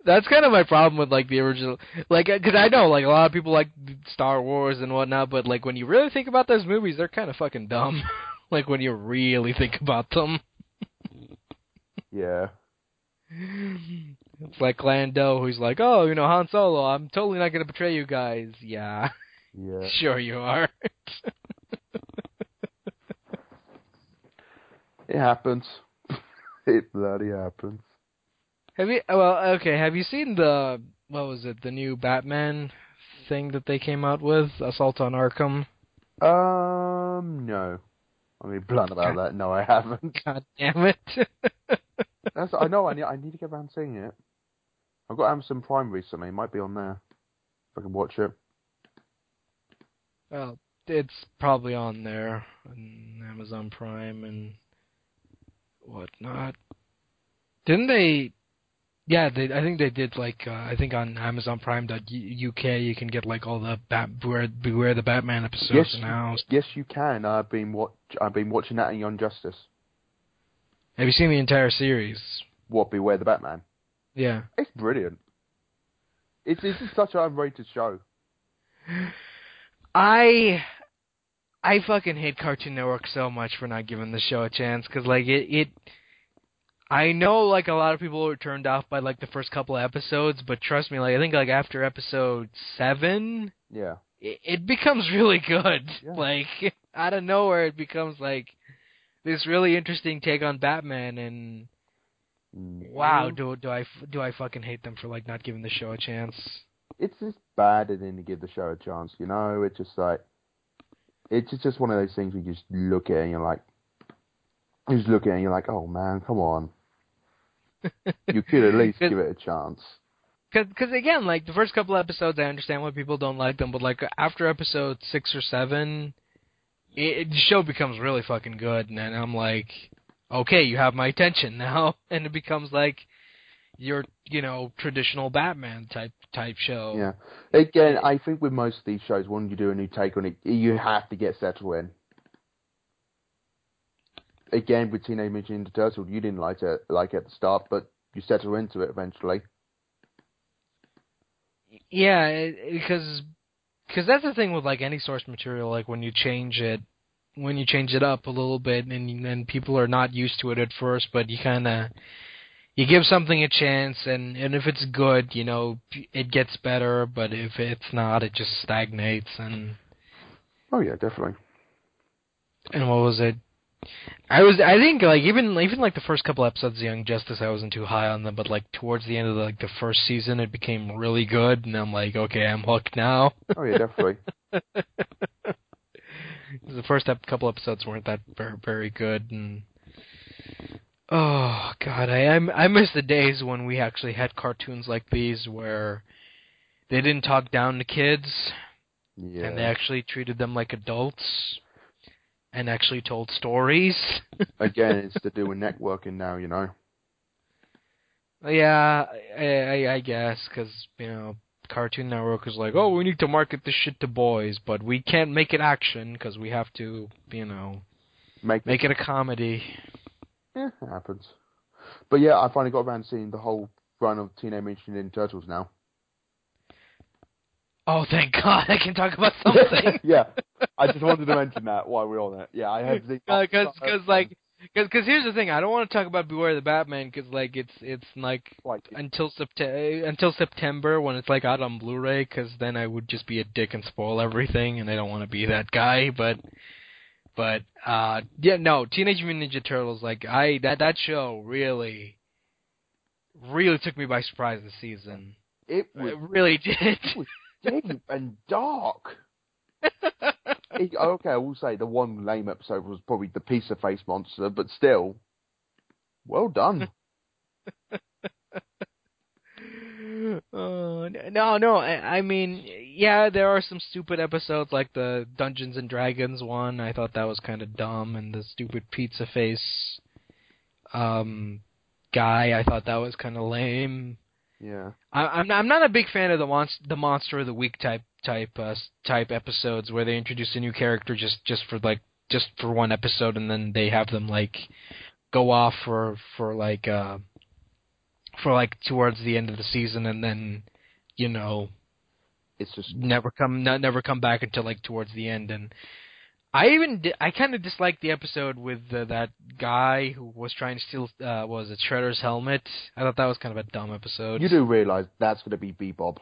That's kind of my problem with like the original, like, because I know like a lot of people like Star Wars and whatnot, but like when you really think about those movies, they're kind of fucking dumb. like when you really think about them. Yeah. It's like Lando, who's like, "Oh, you know, Han Solo, I'm totally not gonna betray you guys." Yeah, Yeah. sure you are. It happens. it bloody happens. have you? Well, okay. Have you seen the what was it? The new Batman thing that they came out with, Assault on Arkham. Um, no. I mean, blunt about that. No, I haven't. God damn it! That's, I know. I need. I need to get around seeing it. I've got Amazon Prime recently. It might be on there. If I can watch it. well, it's probably on there on Amazon Prime and whatnot. Didn't they? Yeah, they. I think they did. Like, uh, I think on Amazon Prime UK you can get like all the Bat Beware, Beware the Batman episodes Yes, now. Yes, you can. I've been watch. I've been watching that in Young Justice. Have you seen the entire series? What? Beware the Batman. Yeah. It's brilliant. It's it's just such an underrated show. I I fucking hate Cartoon Network so much for not giving the show a chance because like it it I know like a lot of people were turned off by like the first couple of episodes, but trust me, like I think like after episode seven, Yeah. it, it becomes really good. Yeah. Like out of nowhere, it becomes like this really interesting take on Batman, and Mm. wow, do do I do I fucking hate them for like not giving the show a chance? It's just bad then to give the show a chance, you know. It's just like it's just one of those things we just look at and you're like, you just look at it and you're like, oh man, come on. you could at least give it a chance. Because again, like the first couple episodes, I understand why people don't like them, but like after episode six or seven, it, the show becomes really fucking good, and then I'm like, okay, you have my attention now, and it becomes like your you know traditional Batman type type show. Yeah. Again, I think with most of these shows, when you do a new take on it, you have to get settled in. Again, with Teenage Mutant Ninja Turtles, you didn't like it like at the start, but you settle into it eventually. Yeah, because because that's the thing with like any source material. Like when you change it, when you change it up a little bit, and then people are not used to it at first, but you kind of you give something a chance, and and if it's good, you know, it gets better. But if it's not, it just stagnates. And oh yeah, definitely. And what was it? I was I think like even even like the first couple episodes of Young Justice I wasn't too high on them, but like towards the end of the, like the first season it became really good and I'm like, okay, I'm hooked now. Oh yeah, definitely. the first ep- couple episodes weren't that very very good and oh god, I I miss the days when we actually had cartoons like these where they didn't talk down to kids yeah. and they actually treated them like adults and actually told stories. Again, it's to do with networking now, you know. Yeah, I, I, I guess because you know Cartoon Network is like, oh, we need to market this shit to boys, but we can't make it action because we have to, you know, make make it a comedy. Yeah, it happens. But yeah, I finally got around to seeing the whole run of Teenage Mutant Ninja Turtles now. Oh, thank God! I can talk about something. yeah, I just wanted to mention that while we're on it. Yeah, I have because because like because cause here's the thing. I don't want to talk about Beware the Batman because like it's it's like, like until September until September when it's like out on Blu-ray because then I would just be a dick and spoil everything and I don't want to be that guy. But but uh yeah no Teenage Mutant Ninja Turtles like I that that show really really took me by surprise this season. It, was, it really did. It was deep and dark. it, okay, I will say the one lame episode was probably the pizza face monster, but still, well done. Uh, no, no. I, I mean, yeah, there are some stupid episodes like the Dungeons and Dragons one. I thought that was kind of dumb, and the stupid pizza face um, guy. I thought that was kind of lame. Yeah. I, I'm not, I'm not a big fan of the monster the monster of the week type type uh, type episodes where they introduce a new character just just for like just for one episode and then they have them like go off for for like uh for like towards the end of the season and then you know it's just never come not never come back until like towards the end and I even di- I kind of disliked the episode with uh, that guy who was trying to steal uh was it Shredder's helmet. I thought that was kind of a dumb episode. You do realize that's going to be Bebop.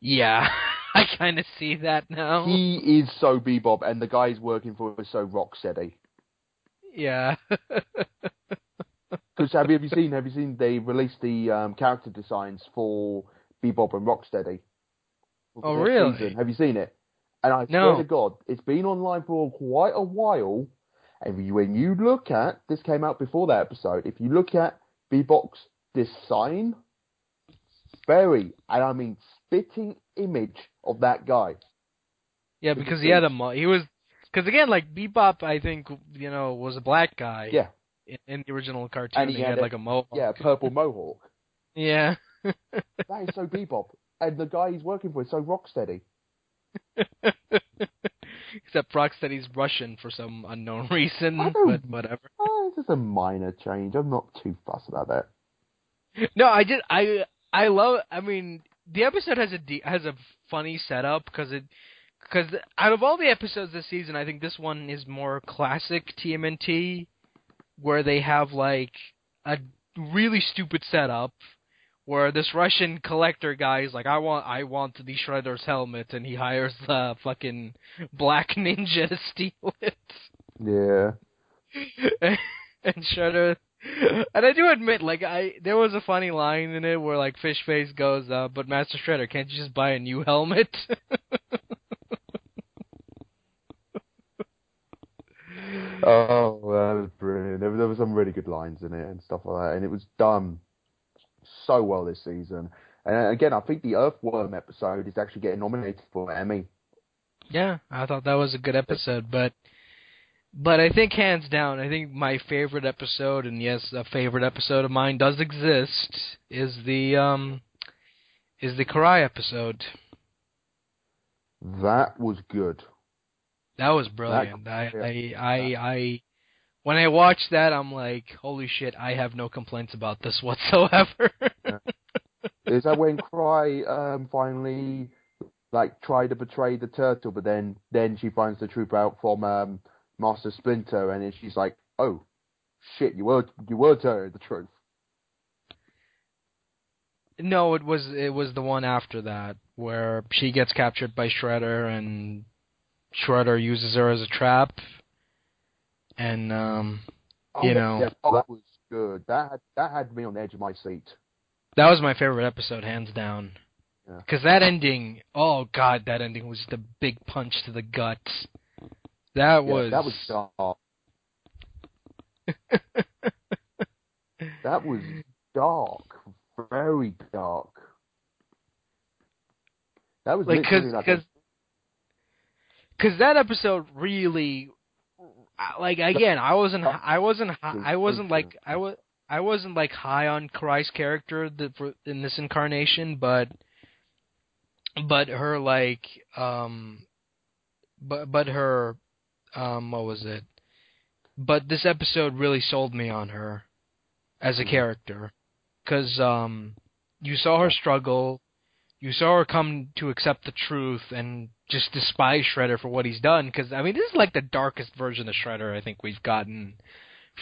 Yeah, I kind of see that now. He is so Bebop, and the guy he's working for is so Rocksteady. Yeah. Because have you have you seen have you seen they released the um, character designs for Bebop and Rocksteady? Oh really? Season. Have you seen it? And I no. swear to God, it's been online for quite a while. And when you look at this came out before that episode, if you look at Bebop's design, very and I mean spitting image of that guy. Yeah, because he had a he was because again, like Bebop, I think you know was a black guy. Yeah. In, in the original cartoon, and he, he had, had, a, like a mohawk. Yeah, a purple mohawk. yeah. that is so Bebop, and the guy he's working for is so rocksteady. Except Rocksteady's Russian for some unknown reason, but whatever. Oh, it's just a minor change. I'm not too fussed about that. No, I just I I love. I mean, the episode has a de- has a funny setup because it because out of all the episodes this season, I think this one is more classic TMNT, where they have like a really stupid setup where this Russian collector guy is like, I want, I want the Shredder's helmet, and he hires the fucking black ninja to steal it. Yeah. and Shredder, and I do admit, like I, there was a funny line in it where like Fishface goes, uh, "But Master Shredder, can't you just buy a new helmet?" oh, that was brilliant. There, there were some really good lines in it and stuff like that, and it was done so well this season. And again, I think the Earthworm episode is actually getting nominated for an Emmy. Yeah, I thought that was a good episode, but but I think hands down, I think my favorite episode, and yes, a favorite episode of mine does exist, is the um is the Karai episode. That was good. That was brilliant. That, I, I, I, I, when I watched that, I'm like, holy shit! I have no complaints about this whatsoever. Is that when Karai um, finally like tried to betray the turtle, but then then she finds the truth out from um, Master Splinter, and then she's like, "Oh, shit! You were you were telling the truth." No, it was it was the one after that where she gets captured by Shredder and Shredder uses her as a trap, and um, oh, you know yeah, that was good. That had, that had me on the edge of my seat. That was my favorite episode, hands down. Because yeah. that ending, oh god, that ending was the big punch to the gut. That yeah, was that was dark. that was dark, very dark. That was like because because because that episode really like again I wasn't I wasn't I wasn't like I was I wasn't like high on Karai's character in this incarnation, but but her like um but but her um what was it? But this episode really sold me on her as a character cuz um you saw her struggle, you saw her come to accept the truth and just despise Shredder for what he's done cuz I mean this is like the darkest version of Shredder I think we've gotten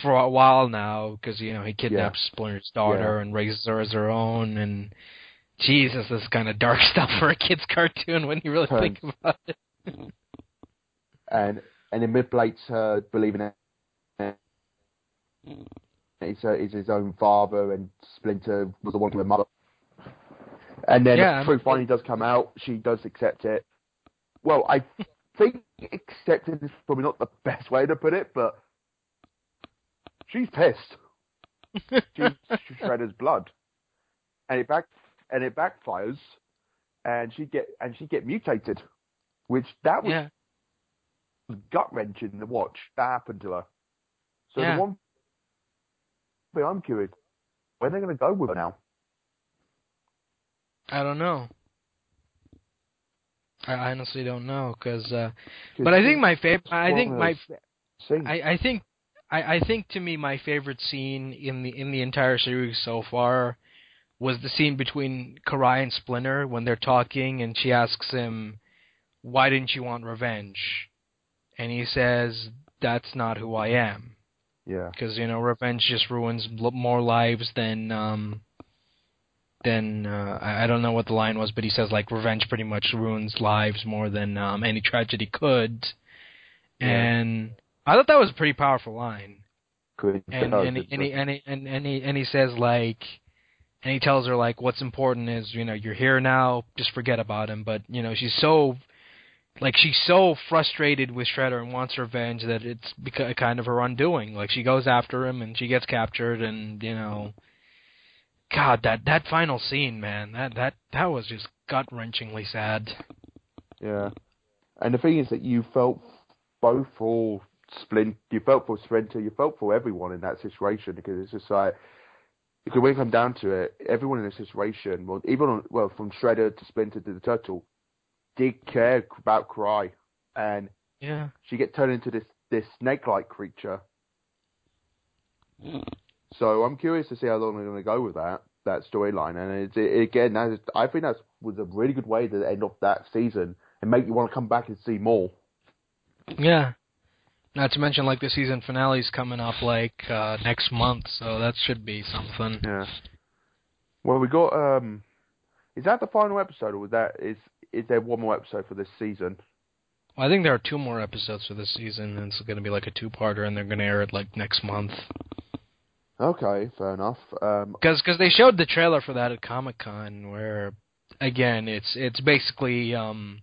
for a while now because you know he kidnaps yeah. Splinter's daughter yeah. and raises her as her own and Jesus, this is kind of dark stuff for a kids' cartoon when you really think about it. and and it manipulates her believing it. It's, uh, it's his own father, and Splinter was the one with mother. And then yeah, the truth finally does come out. She does accept it. Well, I think accepted is probably not the best way to put it, but she's pissed. she's Shredder's blood, and it back and it backfires, and she get and she get mutated, which that was yeah. Gut wrenching to watch. That happened to her. So yeah. the one thing I'm curious, where are they going to go with her now? I don't know. I honestly don't know because, uh, but I think my favorite. I think my. I, I think I, I think to me my favorite scene in the in the entire series so far was the scene between Karai and Splinter when they're talking, and she asks him, "Why didn't you want revenge?" And he says, "That's not who I am." Yeah. Because you know, revenge just ruins more lives than um than uh, I don't know what the line was, but he says like revenge pretty much ruins lives more than um any tragedy could. Yeah. And I thought that was a pretty powerful line. Could and and he, and he, and he, and, and he and he says like and he tells her like what's important is you know you're here now just forget about him but you know she's so like she's so frustrated with Shredder and wants revenge that it's because kind of her undoing. Like she goes after him and she gets captured and you know god that that final scene man that that that was just gut wrenchingly sad. Yeah. And the thing is that you felt both for Splint you felt for Splinter you felt for everyone in that situation because it's just like because when it comes down to it, everyone in this situation, well, even on, well, from Shredder to Splinter to the Turtle, did care about Karai, and yeah, she get turned into this this snake-like creature. So I'm curious to see how long they're going to go with that that storyline, and it's it, again, that is, I think that was a really good way to end off that season and make you want to come back and see more. Yeah, not to mention, like the season finale's coming up like uh, next month, so that should be something. Yeah. Well, we got. um Is that the final episode, or was that is is there one more episode for this season? Well, I think there are two more episodes for this season, and it's going to be like a two-parter, and they're going to air it like next month. Okay, fair enough. Um, Because cause they showed the trailer for that at Comic Con, where again it's it's basically um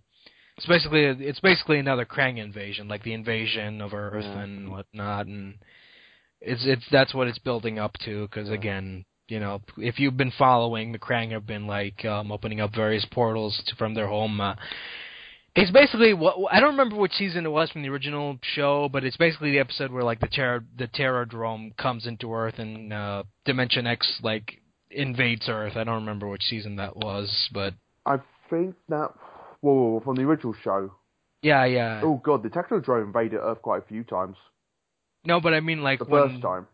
it's basically it's basically another Krang invasion, like the invasion of Earth Yeah. and whatnot, and it's it's that's what it's building up to. Because Yeah. again, you know, if you've been following, the Krang have been like um opening up various portals to, from their home. Uh, it's basically what I don't remember which season it was from the original show, but it's basically the episode where like the terror the Technodrome comes into Earth and uh, Dimension X like invades Earth. I don't remember which season that was, but I think that. Whoa, whoa, whoa, from the original show. yeah, yeah. Oh god, the Technodrome invaded Earth quite a few times. No, but I mean like The when, first time.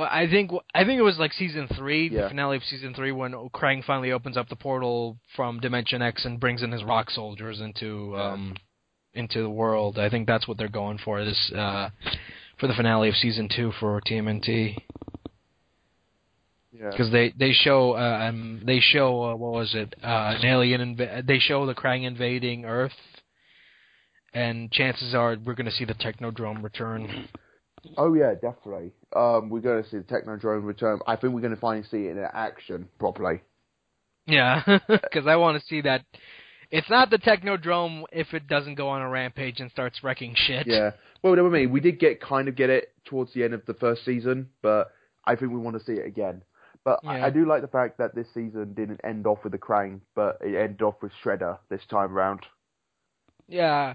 Well, I think I think it was like season three, the finale of season three, when Krang finally opens up the portal from Dimension X and brings in his rock soldiers into um into the world. I think that's what they're going for this uh for the finale of season two for TMNT Yeah. because they they show uh, um they show uh, what was it uh an alien inv- they show the Krang invading Earth. And chances are we're going to see the Technodrome return. Oh yeah, definitely. Um, we're going to see the Technodrome return. I think we're going to finally see it in action properly. Yeah, because I want to see that. It's not the Technodrome if it doesn't go on a rampage and starts wrecking shit. Yeah. Well, I mean, we did get kind of get it towards the end of the first season, but I think we want to see it again. But I, Yeah. I do like the fact that this season didn't end off with the Krang, but it ended off with Shredder this time round. Yeah.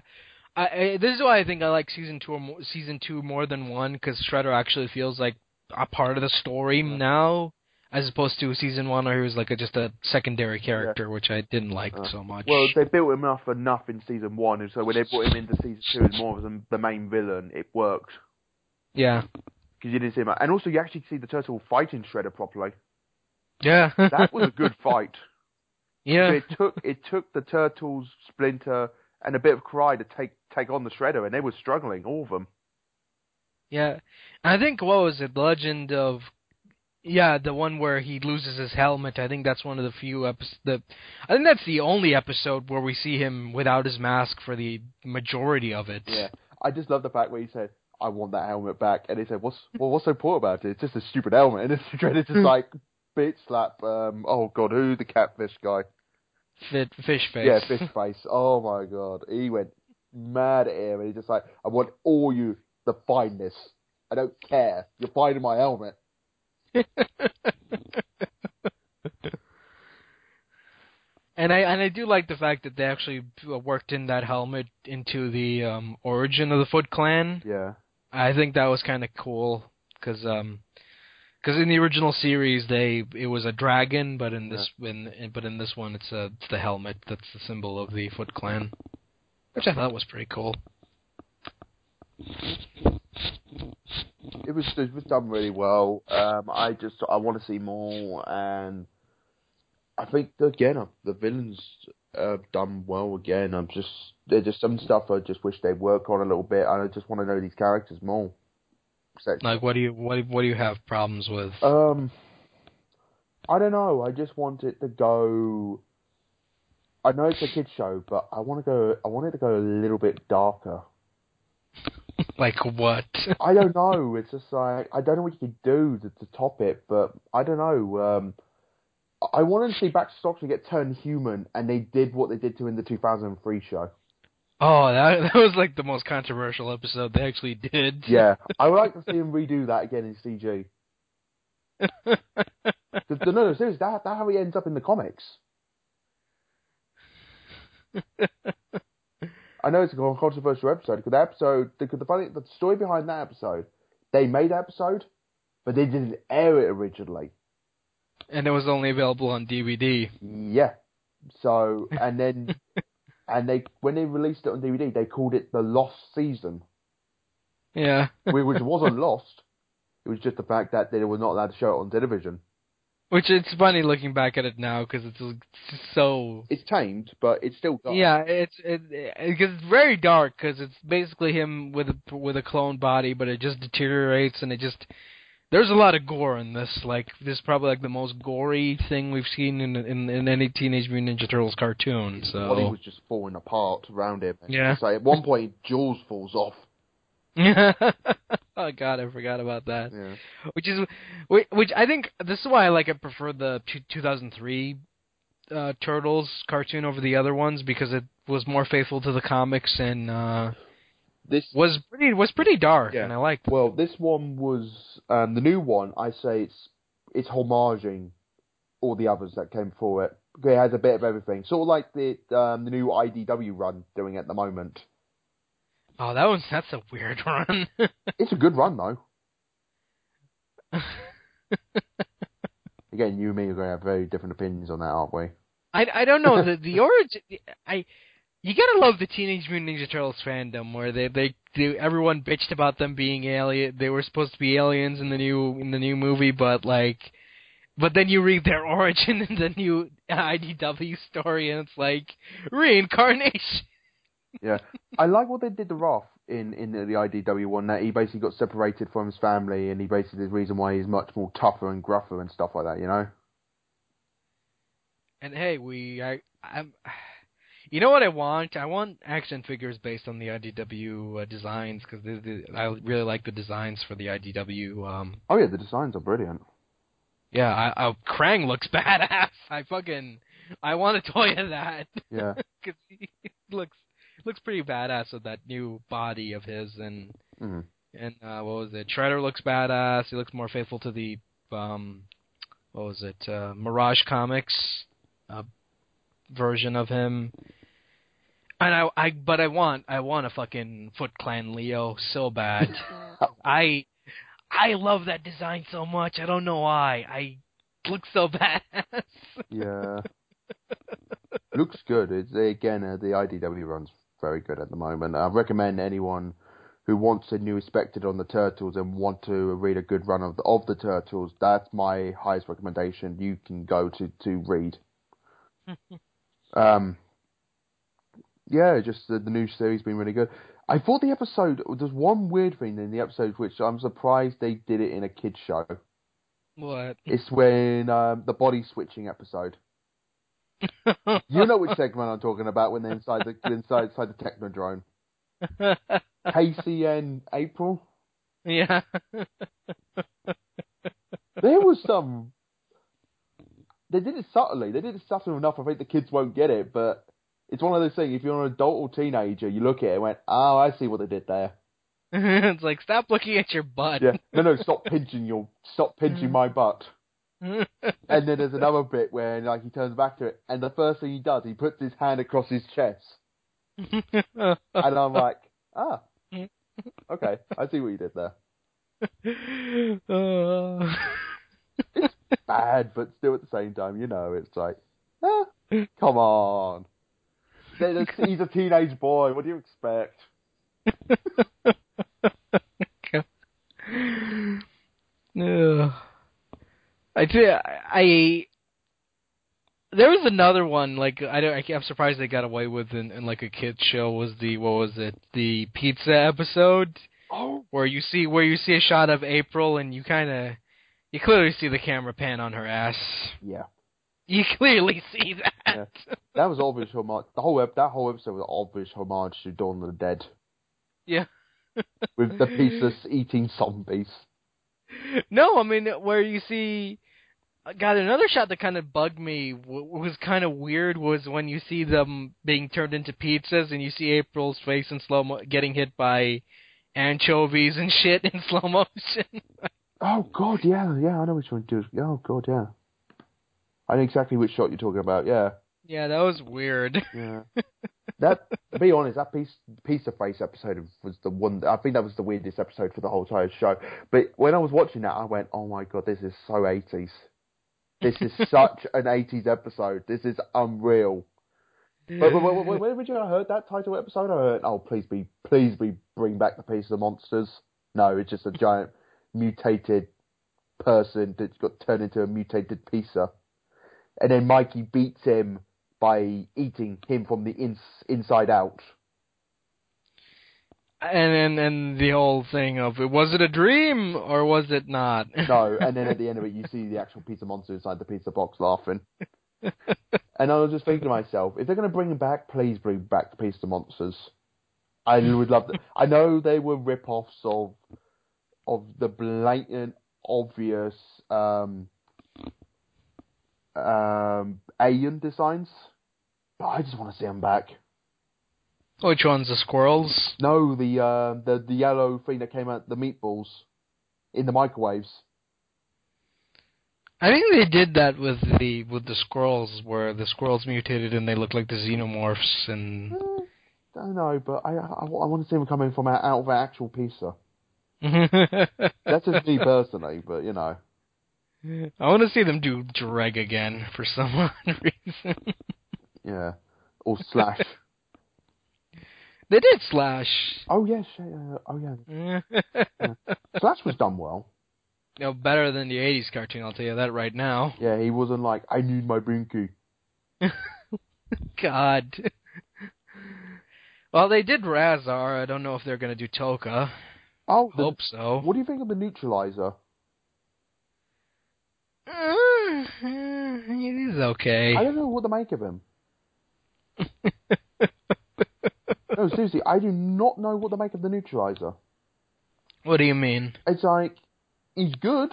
I, I, this is why I think I like season two or more, season two more than one because Shredder actually feels like a part of the story Yeah. now, as opposed to season one where he was like a, just a secondary character, which I didn't like Uh, so much. Well, they built him up enough in season one, and so when they brought him into season two as more of the, the main villain, it worked yeah, because you didn't see him. And also, you actually see the turtle fighting Shredder properly. yeah, That was a good fight. yeah. It took it took the turtles, Splinter, and a bit of Karai to take take on the Shredder, and they were struggling, all of them. Yeah, I think what was it? The Legend of yeah, the one where he loses his helmet. I think that's one of the few episodes. The I think that's the only episode where we see him without his mask for the majority of it. Yeah, I just love the fact where he said, "I want that helmet back," and he said, "What's well, what's so poor about it? It's just a stupid helmet." And it's just like bitch slap. Um, oh god, who the catfish guy? Fit fish face. Yeah, fish face. Oh my god, he went mad at him, and he's just like, "I want all you the fineness. I don't care. You're finding my helmet." and I and I do like the fact that they actually worked in that helmet into the um origin of the Foot Clan. Yeah, I think that was kind of cool because um because in the original series they it was a dragon, but in this in, in but in this one it's a it's the helmet that's the symbol of the Foot Clan, which I thought was pretty cool. it was it was done really well. Um, I just I want to see more, and I think again uh, the villains uh, done well again. I'm just there's just some stuff I just wish they'd work on a little bit, and I just want to know these characters more. Like, what do you what what do you have problems with? um, I don't know. I just want it to go. I know it's a kids show, but I want to go. I want it to go a little bit darker. like what? I don't know. It's just like I don't know what you could do to, to top it, but I don't know. Um, I wanted to see Baxter Stockman get turned human, and they did what they did to in the 2003 show. Oh, that that was like the most controversial episode they actually did. Yeah, I would like to see him redo that again in CG. no, no, seriously, that, that's how he ends up in the comics. I know it's a controversial episode because the episode, because the funny, the story behind that episode, they made that episode, but they didn't air it originally. and it was only available on DVD. Yeah. So and then and they when they released it on DVD, they called it the Lost Season, Yeah. which wasn't lost. It was just the fact that they were not allowed to show it on television. Which it's funny looking back at it now because it's so. It's tamed, but it's still dark. Yeah, it's it because it's very dark because it's basically him with a with a clone body, but it just deteriorates and it just. There's a lot of gore in this. Like this is probably like the most gory thing we've seen in in, in any Teenage Mutant Ninja Turtles cartoon. His body was just falling apart around him. Yeah. It's like at one point, Jules falls off. oh God, I forgot about that. Yeah. Which is, which, which I think this is why I like I prefer the two, 2003 uh, Turtles cartoon over the other ones because it was more faithful to the comics and uh, This was pretty was pretty dark Yeah. and I liked. it. well, this one was um, the new one. I say it's it's homaging all the others that came before it. It has a bit of everything, sort of like the um, the new IDW run doing at the moment. Oh, that one's that's a weird run. It's a good run though. Again, you and me are going to have very different opinions on that, aren't we? I I don't know the the origin. I you gotta love the Teenage Mutant Ninja Turtles fandom where they they do everyone bitched about them being alien. They were supposed to be aliens in the new in the new movie, but like, but then you read their origin in the new IDW story, and it's like reincarnation. Yeah, I like what they did to Raph in in the, the IDW one. That he basically got separated from his family, and he basically the reason why he's much more tougher and gruffer and stuff like that. You know? And hey, we I I'm. You know what I want? I want action figures based on the IDW uh, designs because I really like the designs for the IDW. Um, Oh yeah, the designs are brilliant. Yeah, I, I, Krang looks badass. I fucking, I want a toy of that Yeah, because he looks looks pretty badass with that new body of his, and hmm and uh, what was it? Shredder looks badass. He looks more faithful to the um, what was it? Uh, Mirage Comics uh, version of him. And I, I, but I want, I want a fucking Foot Clan Leo so bad. I I love that design so much. I don't know why. I look so bad. yeah. Looks good. It's again uh, the IDW run's very good at the moment. I recommend anyone who wants a new expected on the turtles and want to read a good run of the of the turtles. That's my highest recommendation. You can go to to read. um. Yeah, just the, the new series been really good. I thought the episode there's one weird thing in the episode which I'm surprised they did it in a kids show. what? It's when um, the body switching episode. You know which segment I'm talking about when they're inside the inside inside the Technodrome. Casey and April. yeah. There was some. They did it subtly. They did it subtle enough. I think the kids won't get it, but it's one of those things. If you're an adult or teenager, you look at it and went, "Oh, I see what they did there." it's like stop looking at your butt. Yeah. No, no. Stop pinching your. Stop pinching my butt. And then there's another bit where like he turns back to it, and the first thing he does, he puts his hand across his chest, and I'm like, ah, okay, I see what you did there. Uh, Bad, but still at the same time, you know, it's like, ah, come on. He's a teenage boy. What do you expect? Ugh. I did. I there was another one like I don't. I, I'm surprised they got away with in, in like a kids show. Was the what was it? The pizza episode Oh, where you see where you see a shot of April and you kind of you clearly see the camera pan on her ass. yeah. You clearly see that. That was obvious homage. The whole that whole episode was obvious homage to Dawn of the Dead Yeah. with the pieces eating zombies. No, I mean where you see. Got another shot that kind of bugged me w- was kind of weird was when you see them being turned into pizzas and you see April's face in slow mo getting hit by anchovies and shit in slow motion. Oh God, yeah, yeah, I know which one to do. Oh God, yeah. I know exactly which shot you're talking about. Yeah, yeah, that was weird. yeah. that, to be honest, that piece piece of face episode was the one. I think that was the weirdest episode for the whole entire show. But when I was watching that, I went, "Oh my God, this is so 80s. This is such an 80s episode. This is unreal." But, but, but, but when originally I heard that title episode, I heard, "Oh, please be, please be, bring back the piece of monsters." No, it's just a giant mutated person that's got turned into a mutated pizza, and then Mikey beats him by eating him from the ins- inside out. and and and the whole thing of was it a dream or was it not? No, and then at the end of it, you see the actual pizza monster inside the pizza box laughing. And I was just thinking to myself, if they're going to bring him back, please bring back the pizza monsters. I would love that. I know they were rip-offs of of the blatant, obvious um, um, alien designs, but I just want to see them back. Which ones? The squirrels? No, the uh, the the yellow thing that came out the meatballs in the microwaves. I think they did that with the with the squirrels, where the squirrels mutated and they look like the xenomorphs, and I don't know, but I, I, I want to see them coming from out, out of an actual pizza. That's just me personally, but you know. I want to see them do drag again for some odd reason. Yeah. Or slash. they did Slash. oh yes, yeah, oh yeah. Slash was done well. no, better than the '80s cartoon. I'll tell you that right now. Yeah, he wasn't like I need my binky. God. well, they did Rahzar. I don't know if they're going to do Tokka. Oh, the- Hope so. what do you think of the Newtralizer? He's okay. I don't know what to make of him. No, seriously, I do not know what to make of the Newtralizer. what do you mean? It's like he's good,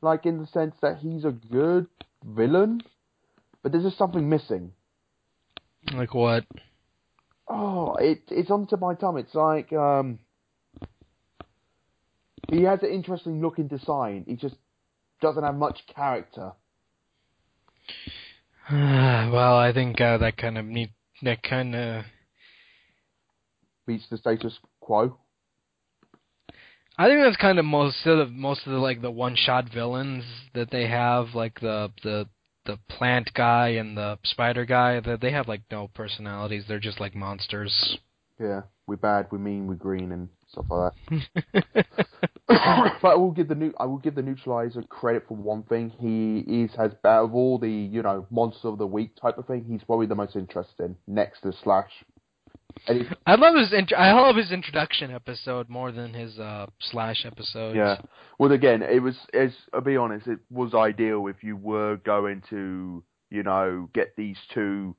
like in the sense that he's a good villain, but there's just something missing. Like what? Oh, it it's on the tip of my tongue. It's like um, he has an interesting looking design. He just doesn't have much character. well, I think uh, that kind of need that kind of. Beats the status quo. I think that's kind of most of the, most of the like the one shot villains that they have, like the the the plant guy and the spider guy. That they have like no personalities. They're just like monsters. Yeah, we're bad, we're mean, we're green, and stuff like that. but I will give the new I will give the Newtralizer credit for one thing. He is has out of all the you know monster of the week type of thing. He's probably the most interesting next to Slash. I love his int- I love his introduction episode more than his uh slash episode. yeah. Well, again, it was as I'll be honest, it was ideal if you were going to you know get these two.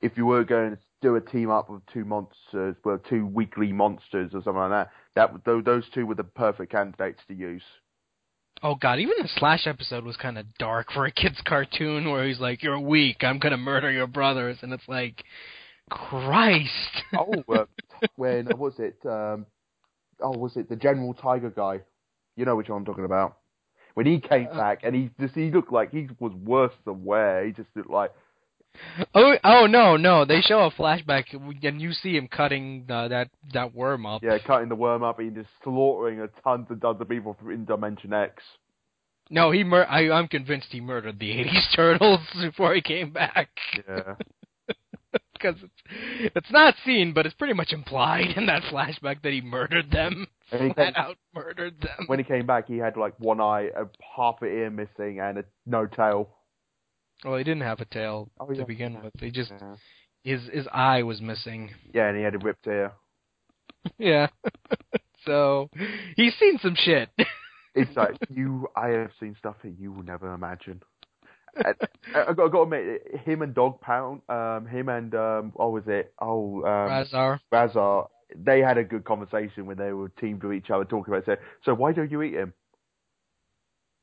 If you were going to do a team up of two monsters, well, two weekly monsters or something like that, that those two were the perfect candidates to use. Oh god, even the Slash episode was kind of dark for a kid's cartoon where he's like, "You're weak. I'm gonna murder your brothers," and it's like, Christ. oh, uh, when was it? Um, oh, was it the General Tiger guy? You know which one I'm talking about. When he came Uh, back and he just he looked like he was worse than where he just looked like oh, oh no, no. They show a flashback and you see him cutting uh, that that worm up. yeah cutting the worm up and just slaughtering a tons and tons of people in Dimension X. No, he mur- I, I'm convinced he murdered the '80s turtles before he came back. Yeah, Because it's, it's not seen, but it's pretty much implied in that flashback that he murdered them. and he Flat came, out murdered them. when he came back, he had like one eye, a half an ear missing, and a no tail. Well, he didn't have a tail Oh, to yeah. begin with. He just Yeah. his his eye was missing. yeah, and he had a ripped tail. Yeah. so he's seen some shit. It's like you. I have seen stuff that you will never imagine. I, I got, I got to admit, him and Dog Pound, um, him and um, what was it? Oh, um, Rahzar. Rahzar. They had a good conversation when they were teamed with each other, talking about it. So why don't you eat him?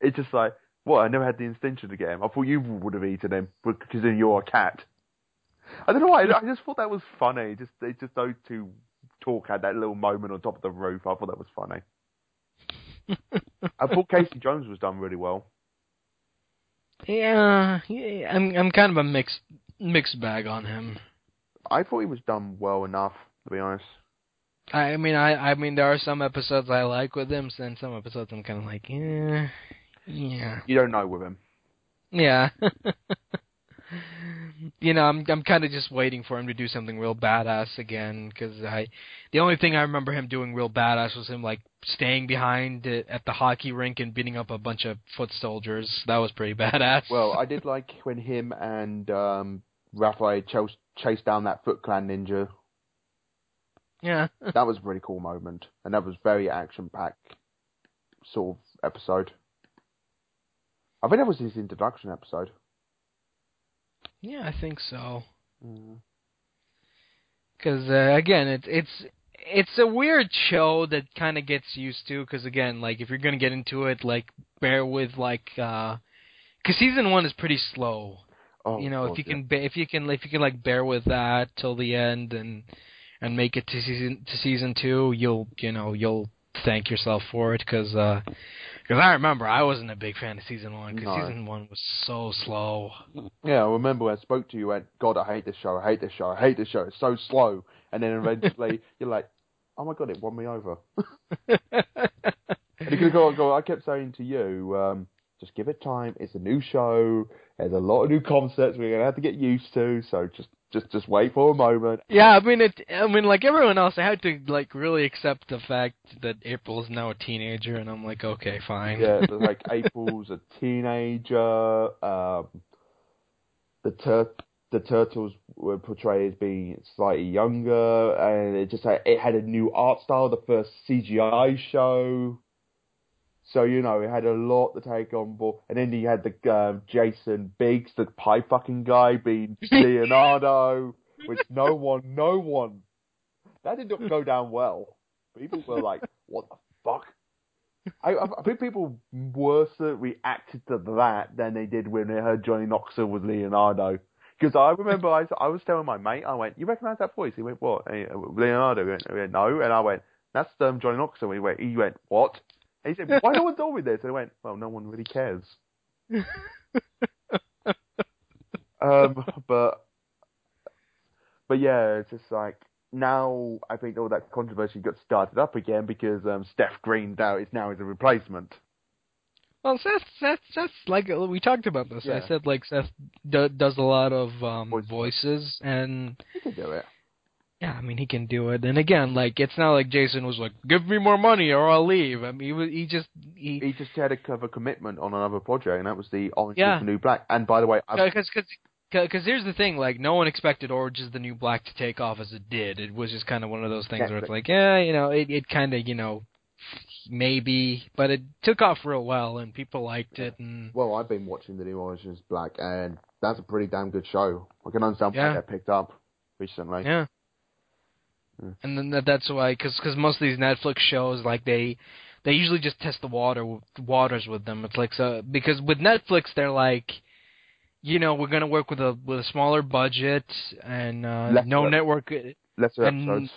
It's just like, what? I never had the intention to get him. I thought you would have eaten him because then you're a cat. I don't know why. I just thought that was funny. Just, it just those two talk had that little moment on top of the roof. I thought that was funny. I thought Casey Jones was done really well. Yeah, yeah, I'm I'm kind of a mixed mixed bag on him. I thought he was done well enough, to be honest. I mean, I I mean, there are some episodes I like with him, and some episodes I'm kind of like, yeah, yeah, You don't know with him. yeah. you know, I'm I'm kind of just waiting for him to do something real badass again because I, the only thing I remember him doing real badass was him like staying behind at the hockey rink and beating up a bunch of foot soldiers. That was pretty badass. Well, I did like when him and um, Raphael chased, chased down that Foot Clan ninja. yeah. That was a pretty cool moment, and that was very action-packed sort of episode. I think that was his introduction episode. Yeah, I think so. Because uh, again, it's it's it's a weird show that kind of gets used to. Because again, like if you're gonna get into it, like bear with like, uh 'cause season one is pretty slow. Oh, you know, God, if you yeah. can, ba- if you can, if you can like bear with that till the end and and make it to season to season two, you'll you know you'll thank yourself for it because uh, cause I remember I wasn't a big fan of season one because No. season one was so slow. Yeah, I remember when I spoke to you, you went, God, I hate this show, I hate this show, I hate this show, it's so slow. And then eventually you're like, oh my God, it won me over. And you could go, go, I kept saying to you, um, just give it time, it's a new show, there's a lot of new concepts we're going to have to get used to, so just, just, just wait for a moment. Yeah, I mean it. I mean, like everyone else, I had to like really accept the fact that April is now a teenager, and I'm like, okay, fine. Yeah, but like April's a teenager, um, the tur- the turtles were portrayed as being slightly younger, and it just it had a new art style. The first CGI show, so you know it had a lot to take on board. And then you had the um, Jason Biggs, the pie fucking guy, being Leonardo, which no one, no one, that did not go down well. People were like, "What the fuck." I, I think people worse reacted to that than they did when they heard Johnny Knoxville was Leonardo. Because I remember I, I was telling my mate, I went, "You recognise that voice?" He went, "What?" He, Leonardo. He went, he went, "No," and I went, "That's um, Johnny Knoxville." He went, "He went, what?" And he said, "Why no one told me this?" And I went, "Well, no one really cares." um, but but yeah, it's just like now I think all that controversy got started up again because um, Seth Green now is now his replacement. Well, Seth, Seth, Seth's like we talked about this. Yeah. I said like Seth do, does a lot of um, Voice- voices, and He can do it. Yeah, I mean he can do it. And again, like it's not like Jason was like, "Give me more money or I'll leave." I mean, he was, he just he He just had a cover commitment on another project, and that was the Orange Yeah. is the New Black. And by the way, because because here's the thing, like no one expected Orange is the New Black to take off as it did. It was just kind of one of those things where it's like, yeah, you know, it it kind of you know maybe, but it took off real well and people liked it and well, I've been watching the new Orange is Black, and that's a pretty damn good show. I can understand why Yeah. that picked up recently. Yeah. And then that, that's why, because cause most of these Netflix shows, like they they usually just test the water waters with them. It's like so because with Netflix they're like, you know, we're gonna work with a with a smaller budget and uh, Less no network. Lesser And- episodes.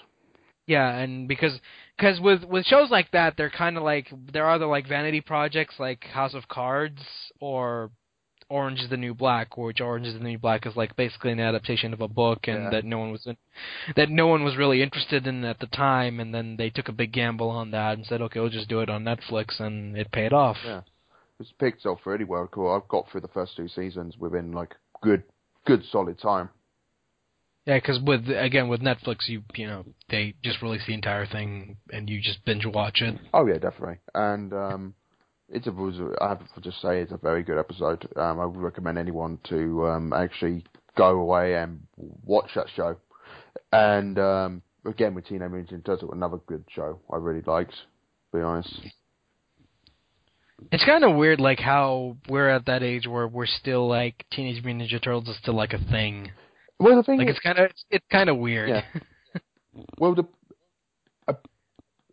Yeah, and because because with with shows like that, they're kind of like they're either like vanity projects like House of Cards or Orange is the New Black, which Orange is the New Black is like basically an adaptation of a book, and Yeah. that no one was in, that no one was really interested in at the time, and then they took a big gamble on that and said, okay, we'll just do it on Netflix, and it paid off. Yeah. It's picked up really well. Cool. I've got through the first two seasons within like good, good solid time. Yeah, because with again with Netflix, you you know they just release the entire thing and you just binge watch it. Oh yeah, definitely. And um, it's a was I have to just say it's a very good episode. Um, I would recommend anyone to um, actually go away and watch that show. And um, again, with Teenage Mutant Ninja Turtles, another good show I really liked. To be honest. It's kind of weird, like how we're at that age where we're still like Teenage Mutant Ninja Turtles is still like a thing. Well, the thing Like is, it's kind of it's, it's kind of weird. Yeah. well, the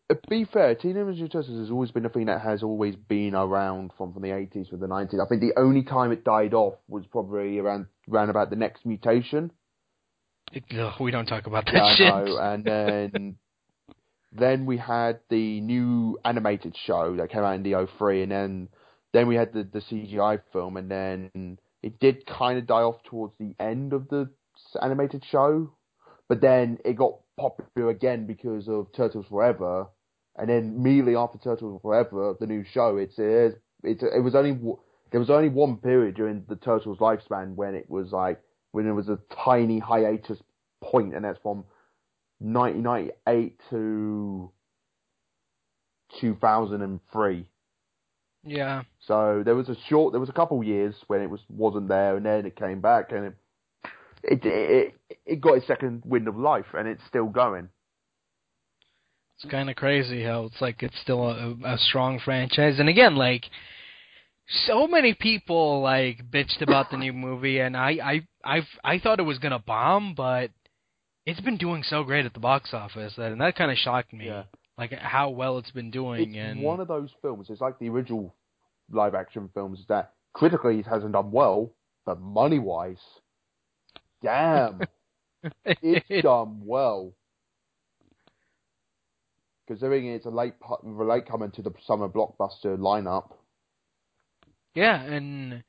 Uh, be fair, Teenage Mutant Ninja Turtles has always been a thing that has always been around from from the eighties to the nineties. I think the only time it died off was probably around around about the next mutation. It- ugh, we don't talk about that Yeah, shit. I know. And then then we had the new animated show that came out in the 03 and then then we had the the CGI film and then it did kind of die off towards the end of the animated show, but then it got popular again because of Turtles Forever, and then immediately after Turtles Forever, the new show, it's it's, it's it was only there was only one period during the Turtles lifespan when it was like when there was a tiny hiatus point, and that's from 1998 to 2003. Yeah. So there was a short, there was a couple years when it was wasn't there, and then it came back, and it it it, it got its second wind of life, and it's still going. It's kind of crazy how it's like it's still a, a strong franchise. And again, like so many people like bitched about the new movie, and I I I I thought it was gonna bomb, but it's been doing so great at the box office that and that kind of shocked me. Yeah. Like how well it's been doing It's and one of those films. It's like the original live action films that critically it hasn't done well, but money wise, damn, it's done well. Considering it's a late late coming to the summer blockbuster lineup. Yeah, and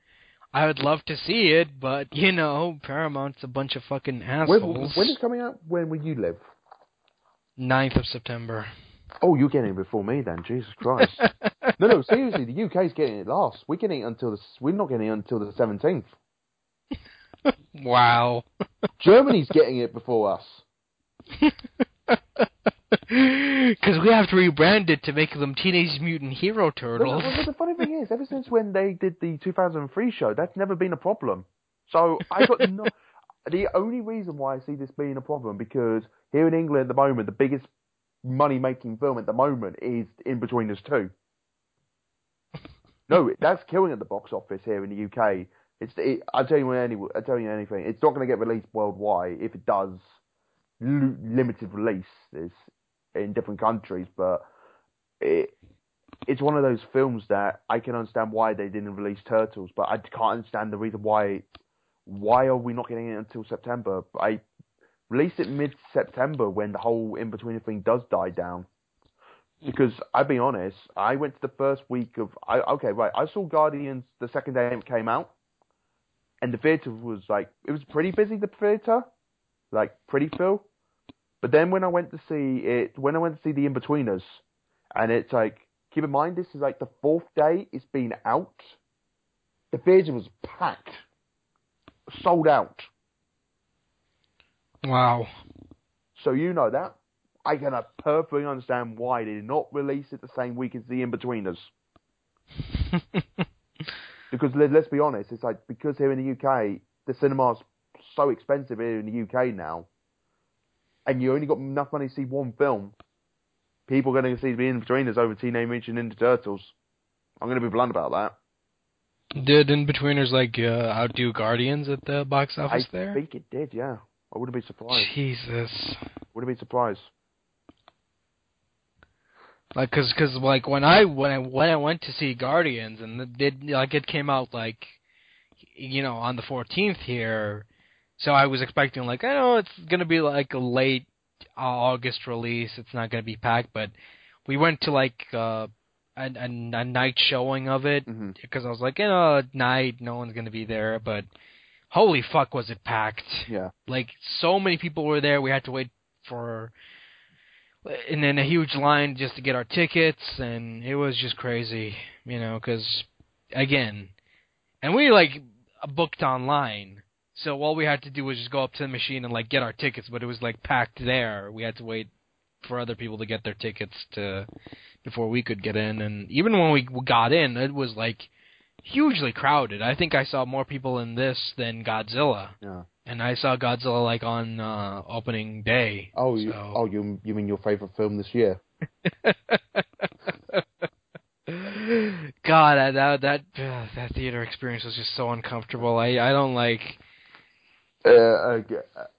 I would love to see it, but you know, Paramount's a bunch of fucking assholes. when is it coming out? When will you live? 9th of September. Oh, you're getting it before me then. Jesus Christ. no, no, seriously, the UK's getting it last. We're getting it until the we're not getting it until the seventeenth. wow. Germany's getting it before us. Because we have to rebrand it to make them Teenage Mutant Hero Turtles. but the funny thing is, ever since when they did the 2003 show, that's never been a problem. So I got no. The only reason why I see this being a problem because here in England at the moment, the biggest money-making film at the moment is Inbetweeners Two. No, that's killing at the box office here in the UK. It's it, I tell you any I tell you anything. It's not going to get released worldwide. If it does, l- limited release is in different countries, but it it's one of those films that I can understand why they didn't release Turtles, but I can't understand the reason why. Why are we not getting it until September? I released it mid September when the whole in between thing does die down. Because I'll be honest, I went to the first week of I okay right. I saw Guardians the second day it came out, and the theater was like it was pretty busy. The theater, like pretty full. But then when I went to see it, when I went to see the Inbetweeners, and it's like keep in mind this is like the fourth day it's been out. The theater was packed, sold out. Wow. So you know that. I can perfectly understand why they did not release it the same week as the Inbetweeners. Because let, let's be honest, it's like because here in the UK the cinema's so expensive here in the UK now, and you only got enough money to see one film. People are going to see the Inbetweeners over Teenage Mutant Ninja Turtles. I'm going to be blunt about that. Did Inbetweeners like uh, outdo Guardians at the box office I there? I think it did, yeah. I wouldn't be surprised. Jesus. Wouldn't be surprised. Like, cause, cause, like when I when I when I went to see Guardians and it did like it came out like, you know, on the 14th here, so I was expecting like, I know it's gonna be like a late August release. It's not gonna be packed, but we went to like uh, a, a a night showing of it hmm because I was like, you know, at night no one's gonna be there, but holy fuck was it packed! Yeah. Like so many people were there. We had to wait for and then a huge line just to get our tickets, and it was just crazy, you know, because again, and we like booked online, so all we had to do was just go up to the machine and like get our tickets, but it was like packed there. We had to wait for other people to get their tickets to before we could get in, and even when we got in, it was like hugely crowded. I think I saw more people in this than Godzilla Yeah. and I saw Godzilla like on uh opening day. Oh, you, oh, you, you mean your favorite film this year? God, that that that, uh, that theater experience was just so uncomfortable. I I don't like Uh, uh,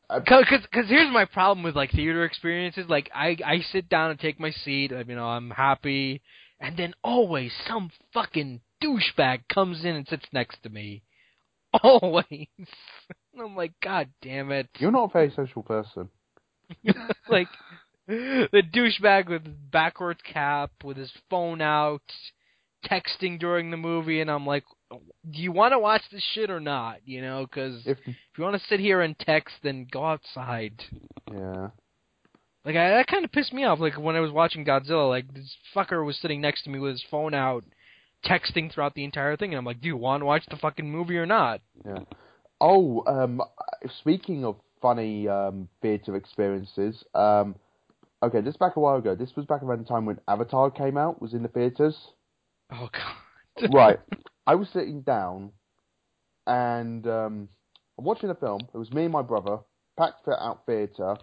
uh, cause cause, cause here's my problem with like theater experiences. Like I I sit down and take my seat. You know I'm happy, and then always some fucking douchebag comes in and sits next to me. Always. And I'm like, God damn it. you're not a very social person. like the douchebag with backwards cap, with his phone out, texting during the movie, and I'm like, do you want to watch this shit or not? You know, because if, If you want to sit here and text, then go outside. yeah, Like I, that kind of pissed me off. Like when I was watching Godzilla, like this fucker was sitting next to me with his phone out, texting throughout the entire thing, and I'm like, do you want to watch the fucking movie or not? yeah. Oh, um, speaking of funny um, theatre experiences, um, okay, this back a while ago. This was back around the time when Avatar came out, was in the theatres. Oh god. right. I was sitting down and um, I'm watching a film. It was me and my brother, packed fit out theatre,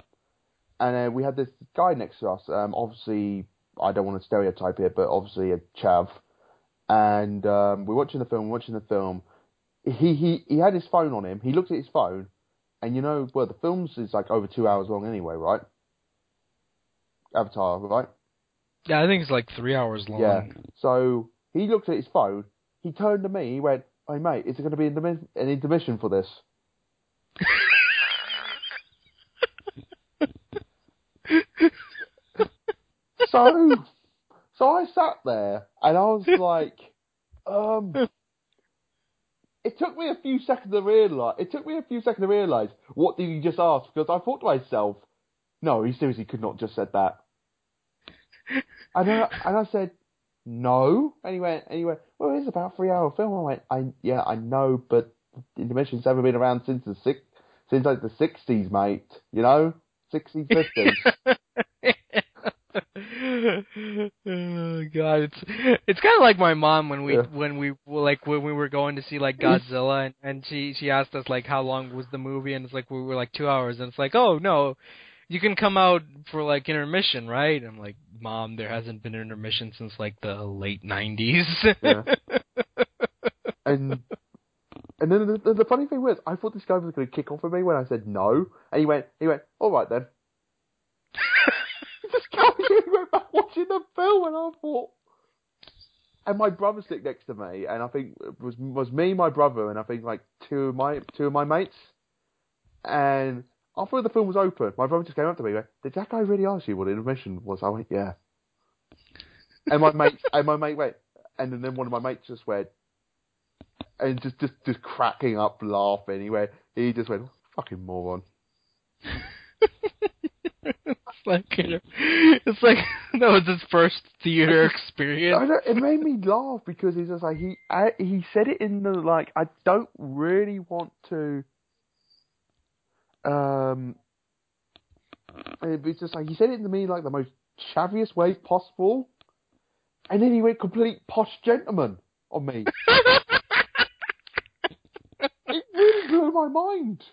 and uh, we had this guy next to us. Um, obviously, I don't want to stereotype it, but obviously a chav. And um, we're watching the film, watching the film. He, he he had his phone on him. He looked at his phone, And you know, well, the films is like over two hours long anyway, right? Avatar, right? Yeah, I think it's like three hours long. Yeah. So he looked at his phone. He turned to me. He went, "Hey mate, is it going to be an intermi- an intermission for this?" so, so I sat there and I was like, um. It took me a few seconds to realise. It took me a few seconds to realise what did he just ask because I thought to myself, no, he seriously could not just said that. And I, and I said, no. And he went, and he went, well, it's about a three hour film. I went, I, yeah, I know, but intermissions haven't been around since the six, since like the sixties, mate. You know, sixties, fifties. oh god, it's it's kind of like my mom when we Yeah. when we were like when we were going to see like mm-hmm. Godzilla and, and she she asked us like how long was the movie and it's like we were like two hours and it's like oh no, you can come out for like intermission right? I'm like mom, there hasn't been intermission since like the late nineties. Yeah. and and then the, the, the funny thing was, I thought this guy was going to kick off at me when I said no, and he went, he went, all right then. He just casually went back watching the film, and I thought. And my brother sitting next to me, and I think it was was me, my brother, and I think like two of my two of my mates. And after the film was open, my brother just came up to me and went, "Did that guy really ask you what intermission was?" I went, "Yeah." And my mate, and my mate went, and then one of my mates just went, and just just just cracking up laughing. He went, he just went, "Fucking moron." it's like it's like that was his first theater I experience. it made me laugh because he's just like he I, he said it in the like I don't really want to. Um, it was just like he said it to me like the most chaviest way possible, and then he went complete posh gentleman on me. it really blew my mind.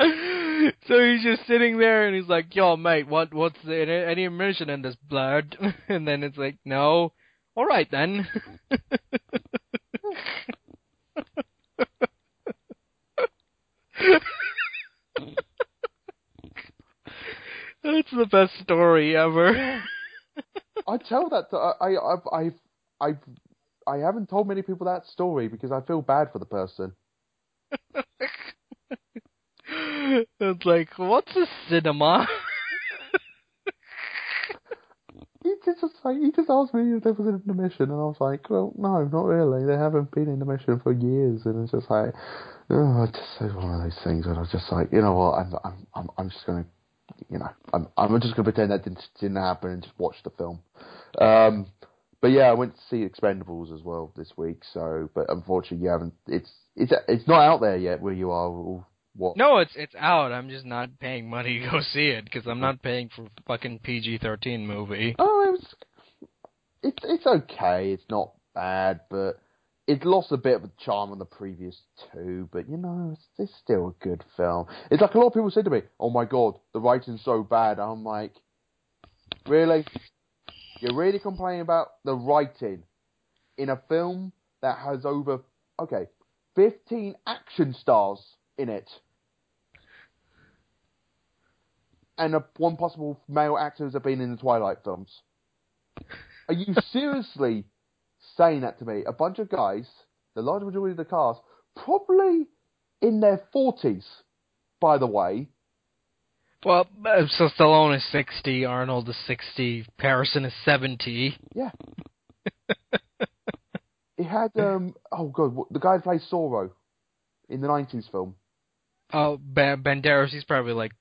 so he's just sitting there and he's like, "Yo, mate, what what's the any immersion in this blood?" And then it's like, "No." All right then. That's the best story ever. I tell that to, I I I've, I've I've I haven't told many people that story because I feel bad for the person. it's like, what's a cinema? He just like he just asked me if there was an intermission, and I was like, well, no, not really. They haven't been in intermission for years, and it's just like, oh, it's just one of those things. And I was just like, you know what, I'm I'm I'm, I'm just gonna, you know, I'm I'm just gonna pretend that didn't didn't happen and just watch the film. Um, but yeah, I went to see Expendables as well this week. So, but unfortunately, you haven't. It's it's it's not out there yet where you are. Or what? no, it's it's out. I'm just not paying money to go see it because I'm not paying for fucking PG-13 movie. Oh, it was. It's it's okay. It's not bad, but it lost a bit of the charm on the previous two. But you know, it's, it's still a good film. It's like a lot of people say to me, "Oh my god, the writing's so bad." I'm like, really? You're really complaining about the writing in a film that has over okay, 15 action stars in it. And a, one possible male actors have been in the Twilight films. Are you seriously saying that to me? A bunch of guys, the large majority of the cast, probably in their 40s, by the way. Well, uh, so Stallone is 60, Arnold is 60, Harrison is 70. Yeah. it had, um, oh god, the guy who plays Zorro in the 90s film. Oh, ba- Banderas, he's probably like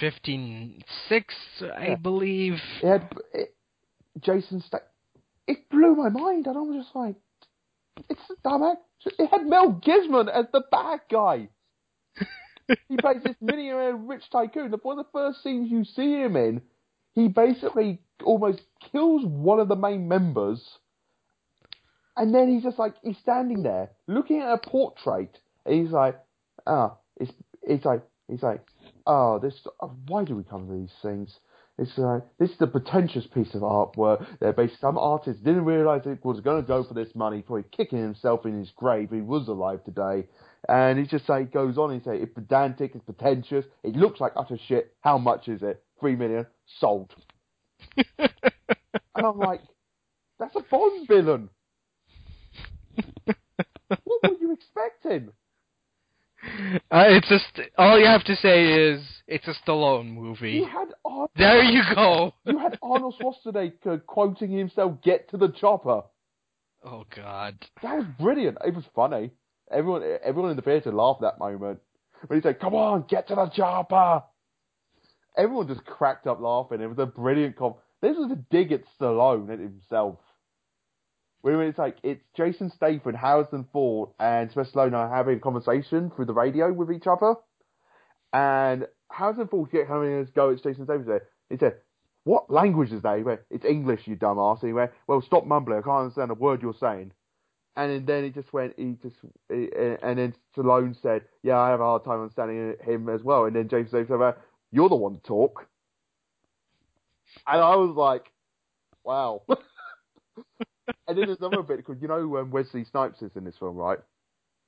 15, 6, I Yeah. believe. It had it, Jason Statham. It blew my mind, and I was just like, it's a dumb act. It had Mel Gibson as the bad guy. he plays this millionaire rich tycoon. One of the first scenes you see him in, he basically almost kills one of the main members. And then he's just like, he's standing there looking at a portrait, and he's like, ah, it's, it's like, he's like, oh, this, oh, why do we come to these things? It's like, this is a pretentious piece of artwork. They're basically, some artist didn't realize it was going to go for this money, probably kicking himself in his grave. He was alive today. And he just say goes on. and say it's pedantic, it's pretentious, it looks like utter shit. How much is it? Three million sold. and I'm like, that's a Bond villain. what were you expecting? Uh, it's just all you have to say is it's a Stallone movie. You had Arnold, There you go. you had Arnold Schwarzenegger quoting himself, "Get to the chopper." Oh God. That was brilliant. It was funny. Everyone, everyone in the theater laughed at that moment when he said, "Come on, get to the chopper." Everyone just cracked up laughing. It was a brilliant com. This was a dig at Stallone at himself. When it's like it's Jason Statham, Harrison Ford, and Sylvester Stallone are having a conversation through the radio with each other, and Harrison Ford kept having a go at Jason Statham. Said, he said, "What language is that?" He went, "It's English, you dumbass." He went, "Well, stop mumbling. I can't understand a word you're saying." And then he just went, he just, and then Stallone said, "Yeah, I have a hard time understanding him as well." And then Jason Statham said, "You're the one to talk." And I was like, "Wow." and then there's another bit because you know um, Wesley Snipes is in this film, right?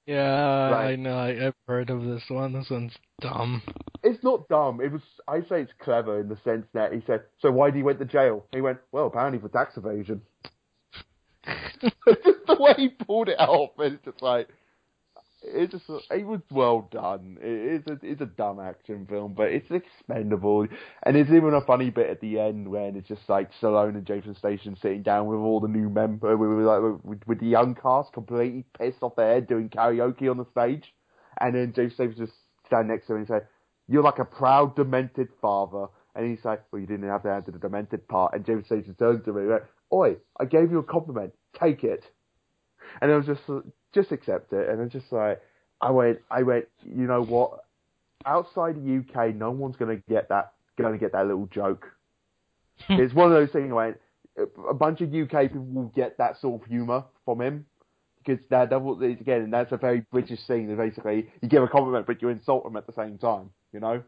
Yeah, Right. I know. I, I've heard of this one. This one's dumb. It's not dumb. It was. I say it's clever in the sense that he said, "So why did he went to jail?" He went, "Well, apparently for tax evasion." just the way he pulled it off, and it's just like it's just it was well done. It, it's a it's a dumb action film, but it's expendable, and there's even a funny bit at the end when it's just like Stallone and Jason Statham sitting down with all the new members, with, with, like, with, with the young cast, completely pissed off their head, doing karaoke on the stage, and then Jason Statham just stand next to him and say, "You're like a proud demented father." And he's like, well, you didn't have to answer the demented part. And Jason Statham turns to me and went, Oi, I gave you a compliment. Take it. And it was just, just accept it. And I'm just like, I went, I went, you know what? Outside the UK, no one's going to get that, going to get that little joke. Hmm. it's one of those things, went, a bunch of UK people will get that sort of humour from him. Because that, that again, and that's a very British thing. that Basically, you give a compliment, but you insult them at the same time. You know,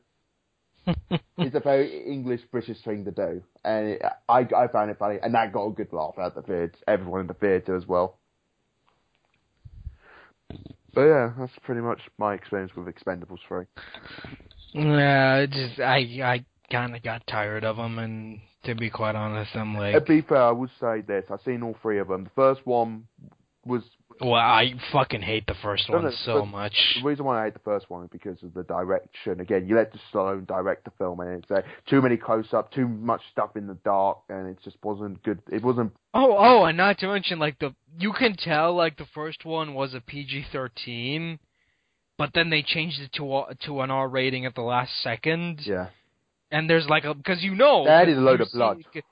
it's a very English British thing to do, and it, I I found it funny, and that got a good laugh out of the theatre, everyone in the theatre as well. But yeah, that's pretty much my experience with Expendables three. Yeah, it just I I kind of got tired of them, and to be quite honest, I'm like. To be fair, I would say this: I've seen all three of them. The first one was well, I fucking hate the first one no, so much. The reason why I hate the first one is because of the direction. Again, you let the Stallone direct the film, and it's uh, too many close up, too much stuff in the dark, and it just wasn't good. It wasn't. Oh, oh, and not to mention, like the you can tell, like the first one was a PG-13, but then they changed it to a, to an R rating at the last second. Yeah, And there's like a because you know They added a load of blood. see-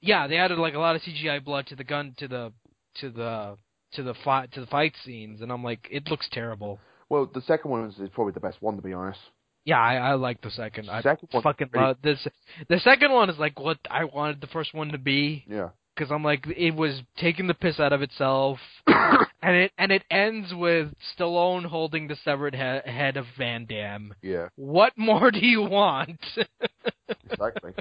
yeah, they added like a lot of CGI blood to the gun to the to the to the fight to the fight scenes, and I'm like, it looks terrible. well, the second one is, is probably the best one to be honest. Yeah, I, I like the second. I Second one's fucking pretty- love this. The second one is like what I wanted the first one to be. Yeah, because I'm like it was taking the piss out of itself, and it and it ends with Stallone holding the severed he- head of Van Damme. yeah, What more do you want? exactly.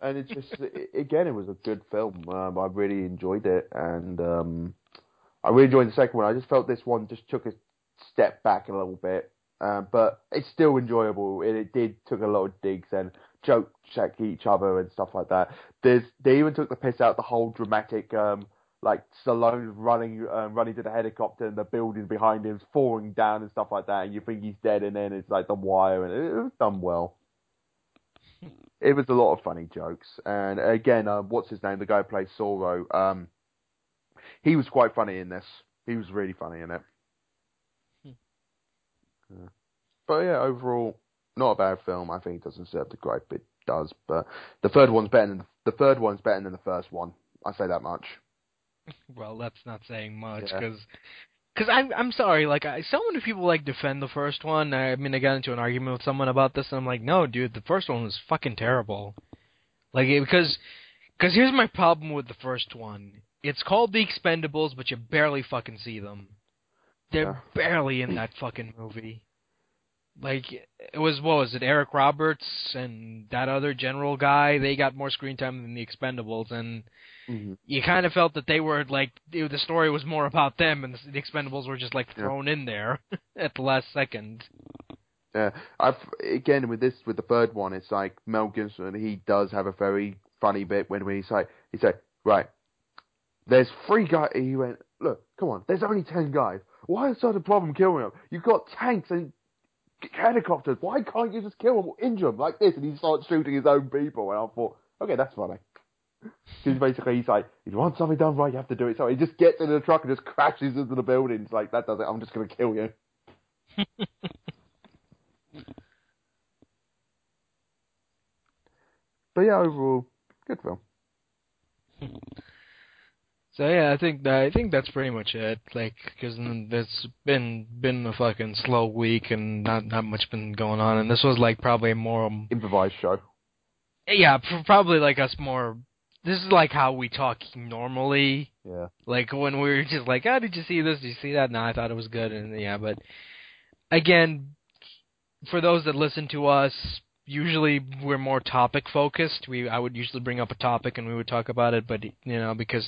and it's just i again, it was a good film. Um, I really enjoyed it, and um, I really enjoyed the second one. I just felt this one just took a step back a little bit, uh, but it's still enjoyable. And it did took a lot of digs and joke check each other and stuff like that. There's they even took the piss out the whole dramatic. Um, like Stallone running, uh, running to the helicopter and the building behind him falling down and stuff like that, and you think he's dead, and then it's like the wire, and it, it was done well. It was a lot of funny jokes, and again, uh, what's his name? The guy who plays Zorro. Um, he was quite funny in this. He was really funny in it. Hmm. Yeah. But yeah, overall, not a bad film. I think it doesn't serve the gripe it does, but the third one's better than the third one's better than the first one. I say that much. well, that's not saying much Yeah. because. Cause I'm I'm sorry, like I, so many people like defend the first one. I mean, I got into an argument with someone about this, and I'm like, no, dude, the first one was fucking terrible. Like it- because, because here's my problem with the first one. It's called The Expendables, but you barely fucking see them. They're Yeah. barely in that fucking movie. like it was what was it Eric Roberts and that other general guy they got more screen time than the Expendables and Mhm. you kind of felt that they were like the story was more about them and the, Expendables were just like Yeah. thrown in there at the last second. Yeah, I've again with this with the third one, it's like Mel Gibson. He does have a very funny bit when he's like, he said, right, there's three guys. He went, look, come on, there's only ten guys. Why is that a problem killing them? You've got tanks and helicopters. Why can't you just kill them or injure them like this? And he starts shooting his own people. And I thought, okay, that's funny. Because basically he's like, if you want something done right, you have to do it. So he just gets in the truck and just crashes into the building. It's like that does it. I'm just gonna kill you. But yeah, overall, good film. So yeah, I think that, I think that's pretty much it. Like, because it's been been a fucking slow week and not not much been going on, and this was like probably more um, Improvised show. yeah, pr- probably like us more. This is like how we talk normally. Yeah. Like when we were just like, oh, did you see this? Did you see that? No, I thought it was good, and yeah, but again, for those that listen to us, usually we're more topic focused. We I would usually bring up a topic and we would talk about it, but you know because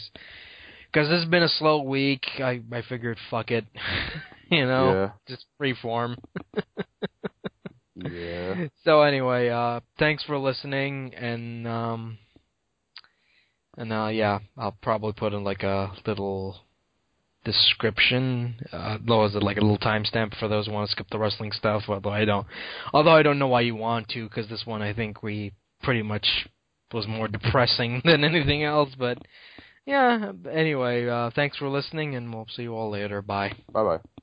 because this has been a slow week, I I figured fuck it, you know, just free form. Yeah. So anyway, uh thanks for listening and um and uh yeah, I'll probably put in like a little description. Uh though is it like a little timestamp for those who want to skip the wrestling stuff, although I don't although I don't know why you want to cuz this one I think we pretty much was more depressing than anything else, but yeah, anyway, uh thanks for listening and we'll see you all later. Bye. Bye bye.